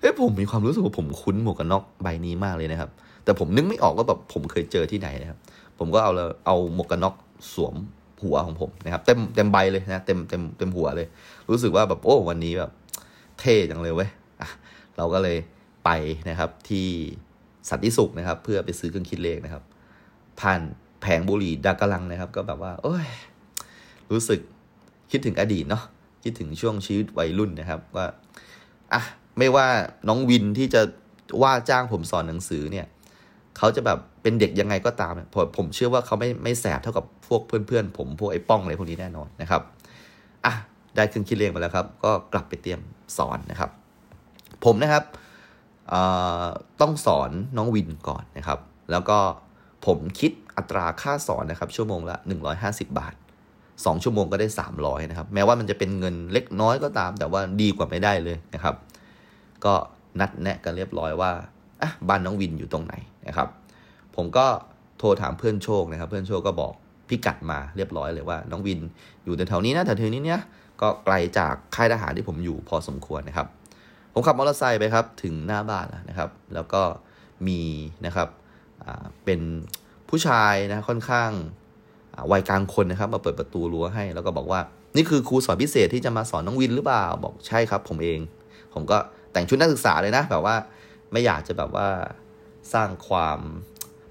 เอ้ผมมีความรู้สึกว่าผมคุ้นหมวกกันน็อกใบนี้มากเลยนะครับ แต่ผมนึกไม่ออกว่าแบบผมเคยเจอที่ไหนนะครับ ผมก็เอาเอาหมวกกันน็อก สวมหัวของผมนะครับ เต็มเต็มใบเลยนะเต็มเต็มเต็มหัวเลย รู้สึกว่าแบบโอ้วันนี้แบบเท่จังเลยเว้ยเราก็เลยไปนะครับที่สันติสุขนะครับ เพื่อไปซื้อเครื่องคิดเลขนะครับ ผ่านแผงบุหรี่ดากลังนะครับ ก็แบบว่า โอ้ย รู้สึกคิดถึงอดีตเนาะคิดถึงช่วงชีวิตวัยรุ่นนะครับว่าอะไม่ว่าน้องวินที่จะว่าจ้างผมสอนหนังสือเนี่ย เขาจะแบบ เป็นเด็กยังไงก็ตามผมผมเชื่อว่าเขาไม่ไม่แสบเท่ากับพวกเพื่อนๆ ผมพวกไอ้ป้องอะไรพวกนี้แน่นอนนะครับอะได้เครื่องคิดเลขมาแล้วครับ ก็กลับไปเตรียมสอนนะครับ ผมนะครับต้องสอนน้องวินก่อนนะครับ แล้วก็ผมคิดอัตราค่าสอนนะครับ ชั่วโมงละ 150 บาท 2 ชั่วโมงก็ได้ 300 นะครับ แม้ว่ามันจะเป็นเงินเล็กน้อยก็ตาม แต่ว่าดีกว่าไม่ได้เลยนะครับ ก็นัดแนะกันเรียบร้อยว่าอะบ้านน้องวินอยู่ตรงไหนนะครับ ผมก็โทรถามเพื่อนโชคนะครับ เพื่อนโชคก็บอกพิกัดมาเรียบร้อยเลยว่า น้องวินอยู่แถวนี้นะแถวนี้เนี่ยก็ไกลจากค่ายทหารที่ผมอยู่พอสมควรนะครับ ผมขับมอเตอร์ไซค์ไปครับถึงหน้าบ้านนะครับ แล้วก็มีนะครับเป็นผู้ชายนะค่อนข้างวัยกลางคนนะครับ มาเปิดประตูรั้วให้ แล้วก็บอกว่า นี่คือครูสอนพิเศษที่จะมาสอนน้องวินหรือเปล่าบอกใช่ครับ ผมเอง ผมก็แต่งชุดนักศึกษาเลยนะ แบบว่าไม่อยากจะแบบว่าสร้างความ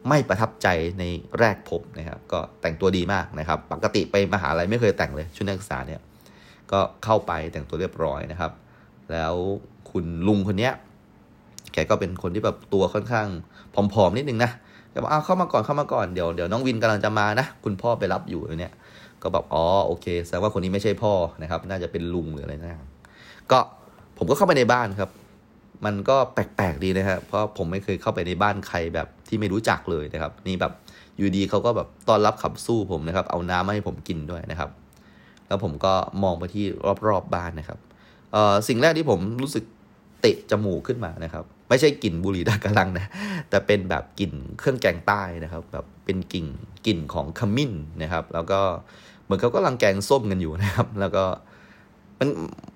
ไม่ประทับใจในแรกพบนะครับก็แต่งตัวดีมากนะครับ ปกติไปมหาลัยไม่เคยแต่งเลยชุดนักศึกษาเนี่ยก็เข้าไปแต่งตัวเรียบร้อยนะครับ แล้วคุณลุงคนเนี้ยแกก็เป็นคนที่แบบตัวค่อนข้างผอมๆนิดนึงนะแกบอกอ้าวเข้ามาก่อนเข้ามาก่อนเดี๋ยวเดี๋ยวน้องวินกำลังจะมานะ คุณพ่อไปรับอยู่เนี่ยก็แบบอ๋อโอเคแสดงว่าคนนี้ไม่ใช่พ่อนะครับ น่าจะเป็นลุงหรืออะไรนะก็ผมก็เข้าไปในบ้านครับ มันก็แปลกๆดีนะครับ เพราะผมไม่เคยเข้าไปในบ้านใครแบบที่ไม่รู้จักเลยนะครับ นี่แบบอยู่ดีเขาก็แบบต้อนรับขับสู้ผมนะครับ เอาน้ำมาให้ผมกินด้วยนะครับ แล้วผมก็มองไปที่รอบๆบบ้านนะครับสิ่งแรกที่ผมรู้สึกเตะจมูกขึ้นมานะครับ ไม่ใช่กลิ่นบุหรี่ดากะลังนะ แต่เป็นแบบกลิ่นเครื่องแกงใต้นะครับ แบบเป็นกลิ่นกลิ่นของขมิ้นนะครับ แล้วก็เหมือนเขาก็กำลังแกงส้มกันอยู่นะครับ แล้วก็มัน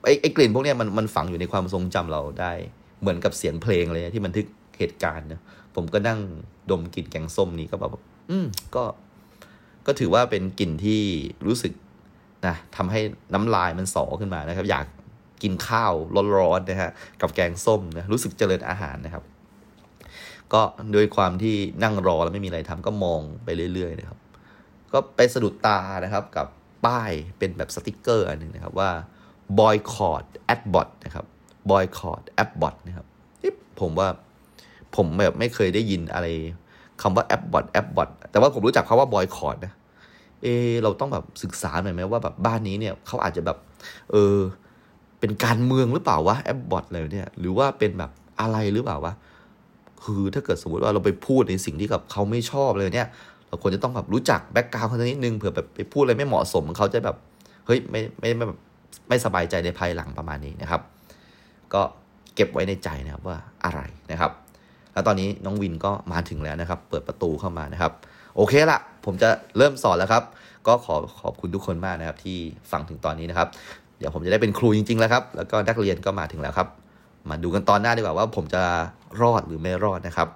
ไอ้ไอกลิ่นพวกนี้มันมันฝังอยู่ในความทรงจำเราได้ เหมือนกับเสียงเพลงเลยที่บันทึกเหตุการณ์นะผมก็นั่งดมกลิ่นแกงส้มนี้ก็แบบอืมก็ ก็ถือว่าเป็นกลิ่นที่รู้สึกนะทำให้น้ำลายมันสอขึ้นมานะครับ อยากกินข้าวร้อนๆนะฮะกับแกงส้มนะรู้สึกเจริญอาหารนะครับ ก็โดยความที่นั่งรอแล้วไม่มีอะไรทำก็มองไปเรื่อยๆนะครับ ก็ไปสะดุดตานะครับกับป้ายเป็นแบบสติกเกอร์อันหนึ่งนะครับว่า boycott adbot นะครับ boycott adbot นะครับผมว่าผมแบบไม่เคยได้ยินอะไรคำว่า adbot adbot แต่ว่าผมรู้จักคาว่า boycott นะเอเราต้องแบบศึกษาหน่อยไหมว่าแบบบ้านนี้เนี่ยเขาอาจจะแบบเออเป็นการเมืองหรือเปล่าวะแอปบอทอะไรเนี่ยหรือว่าเป็นแบบอะไรหรือเปล่าวะคือถ้าเกิดสมมติว่าเราไปพูดในสิ่งที่กับเขาไม่ชอบเลยเนี่ย เราควรจะต้องแบบรู้จักแบ็กกราวด์เขานิดนึงเผื่อแบบไปพูดอะไรไม่เหมาะสมเขาจะแบบเฮ้ยไม่ไม่ไม่ไม่สบายใจในภายหลังประมาณนี้นะครับ ก็เก็บไว้ในใจนะครับว่าอะไรนะครับ แล้วตอนนี้น้องวินก็มาถึงแล้วนะครับ เปิดประตูเข้ามานะครับ โอเคละผมจะเริ่มสอนแล้วครับ ก็ขอขอบคุณทุกคนมากนะครับ ที่ฟังถึงตอนนี้นะครับ เดี๋ยวผมจะได้เป็นครูจริง ๆ แล้วครับ แล้วก็นักเรียนก็มาถึงแล้วครับ มาดูกันตอนหน้าดีกว่าว่า ผมจะรอดหรือไม่รอดนะครับ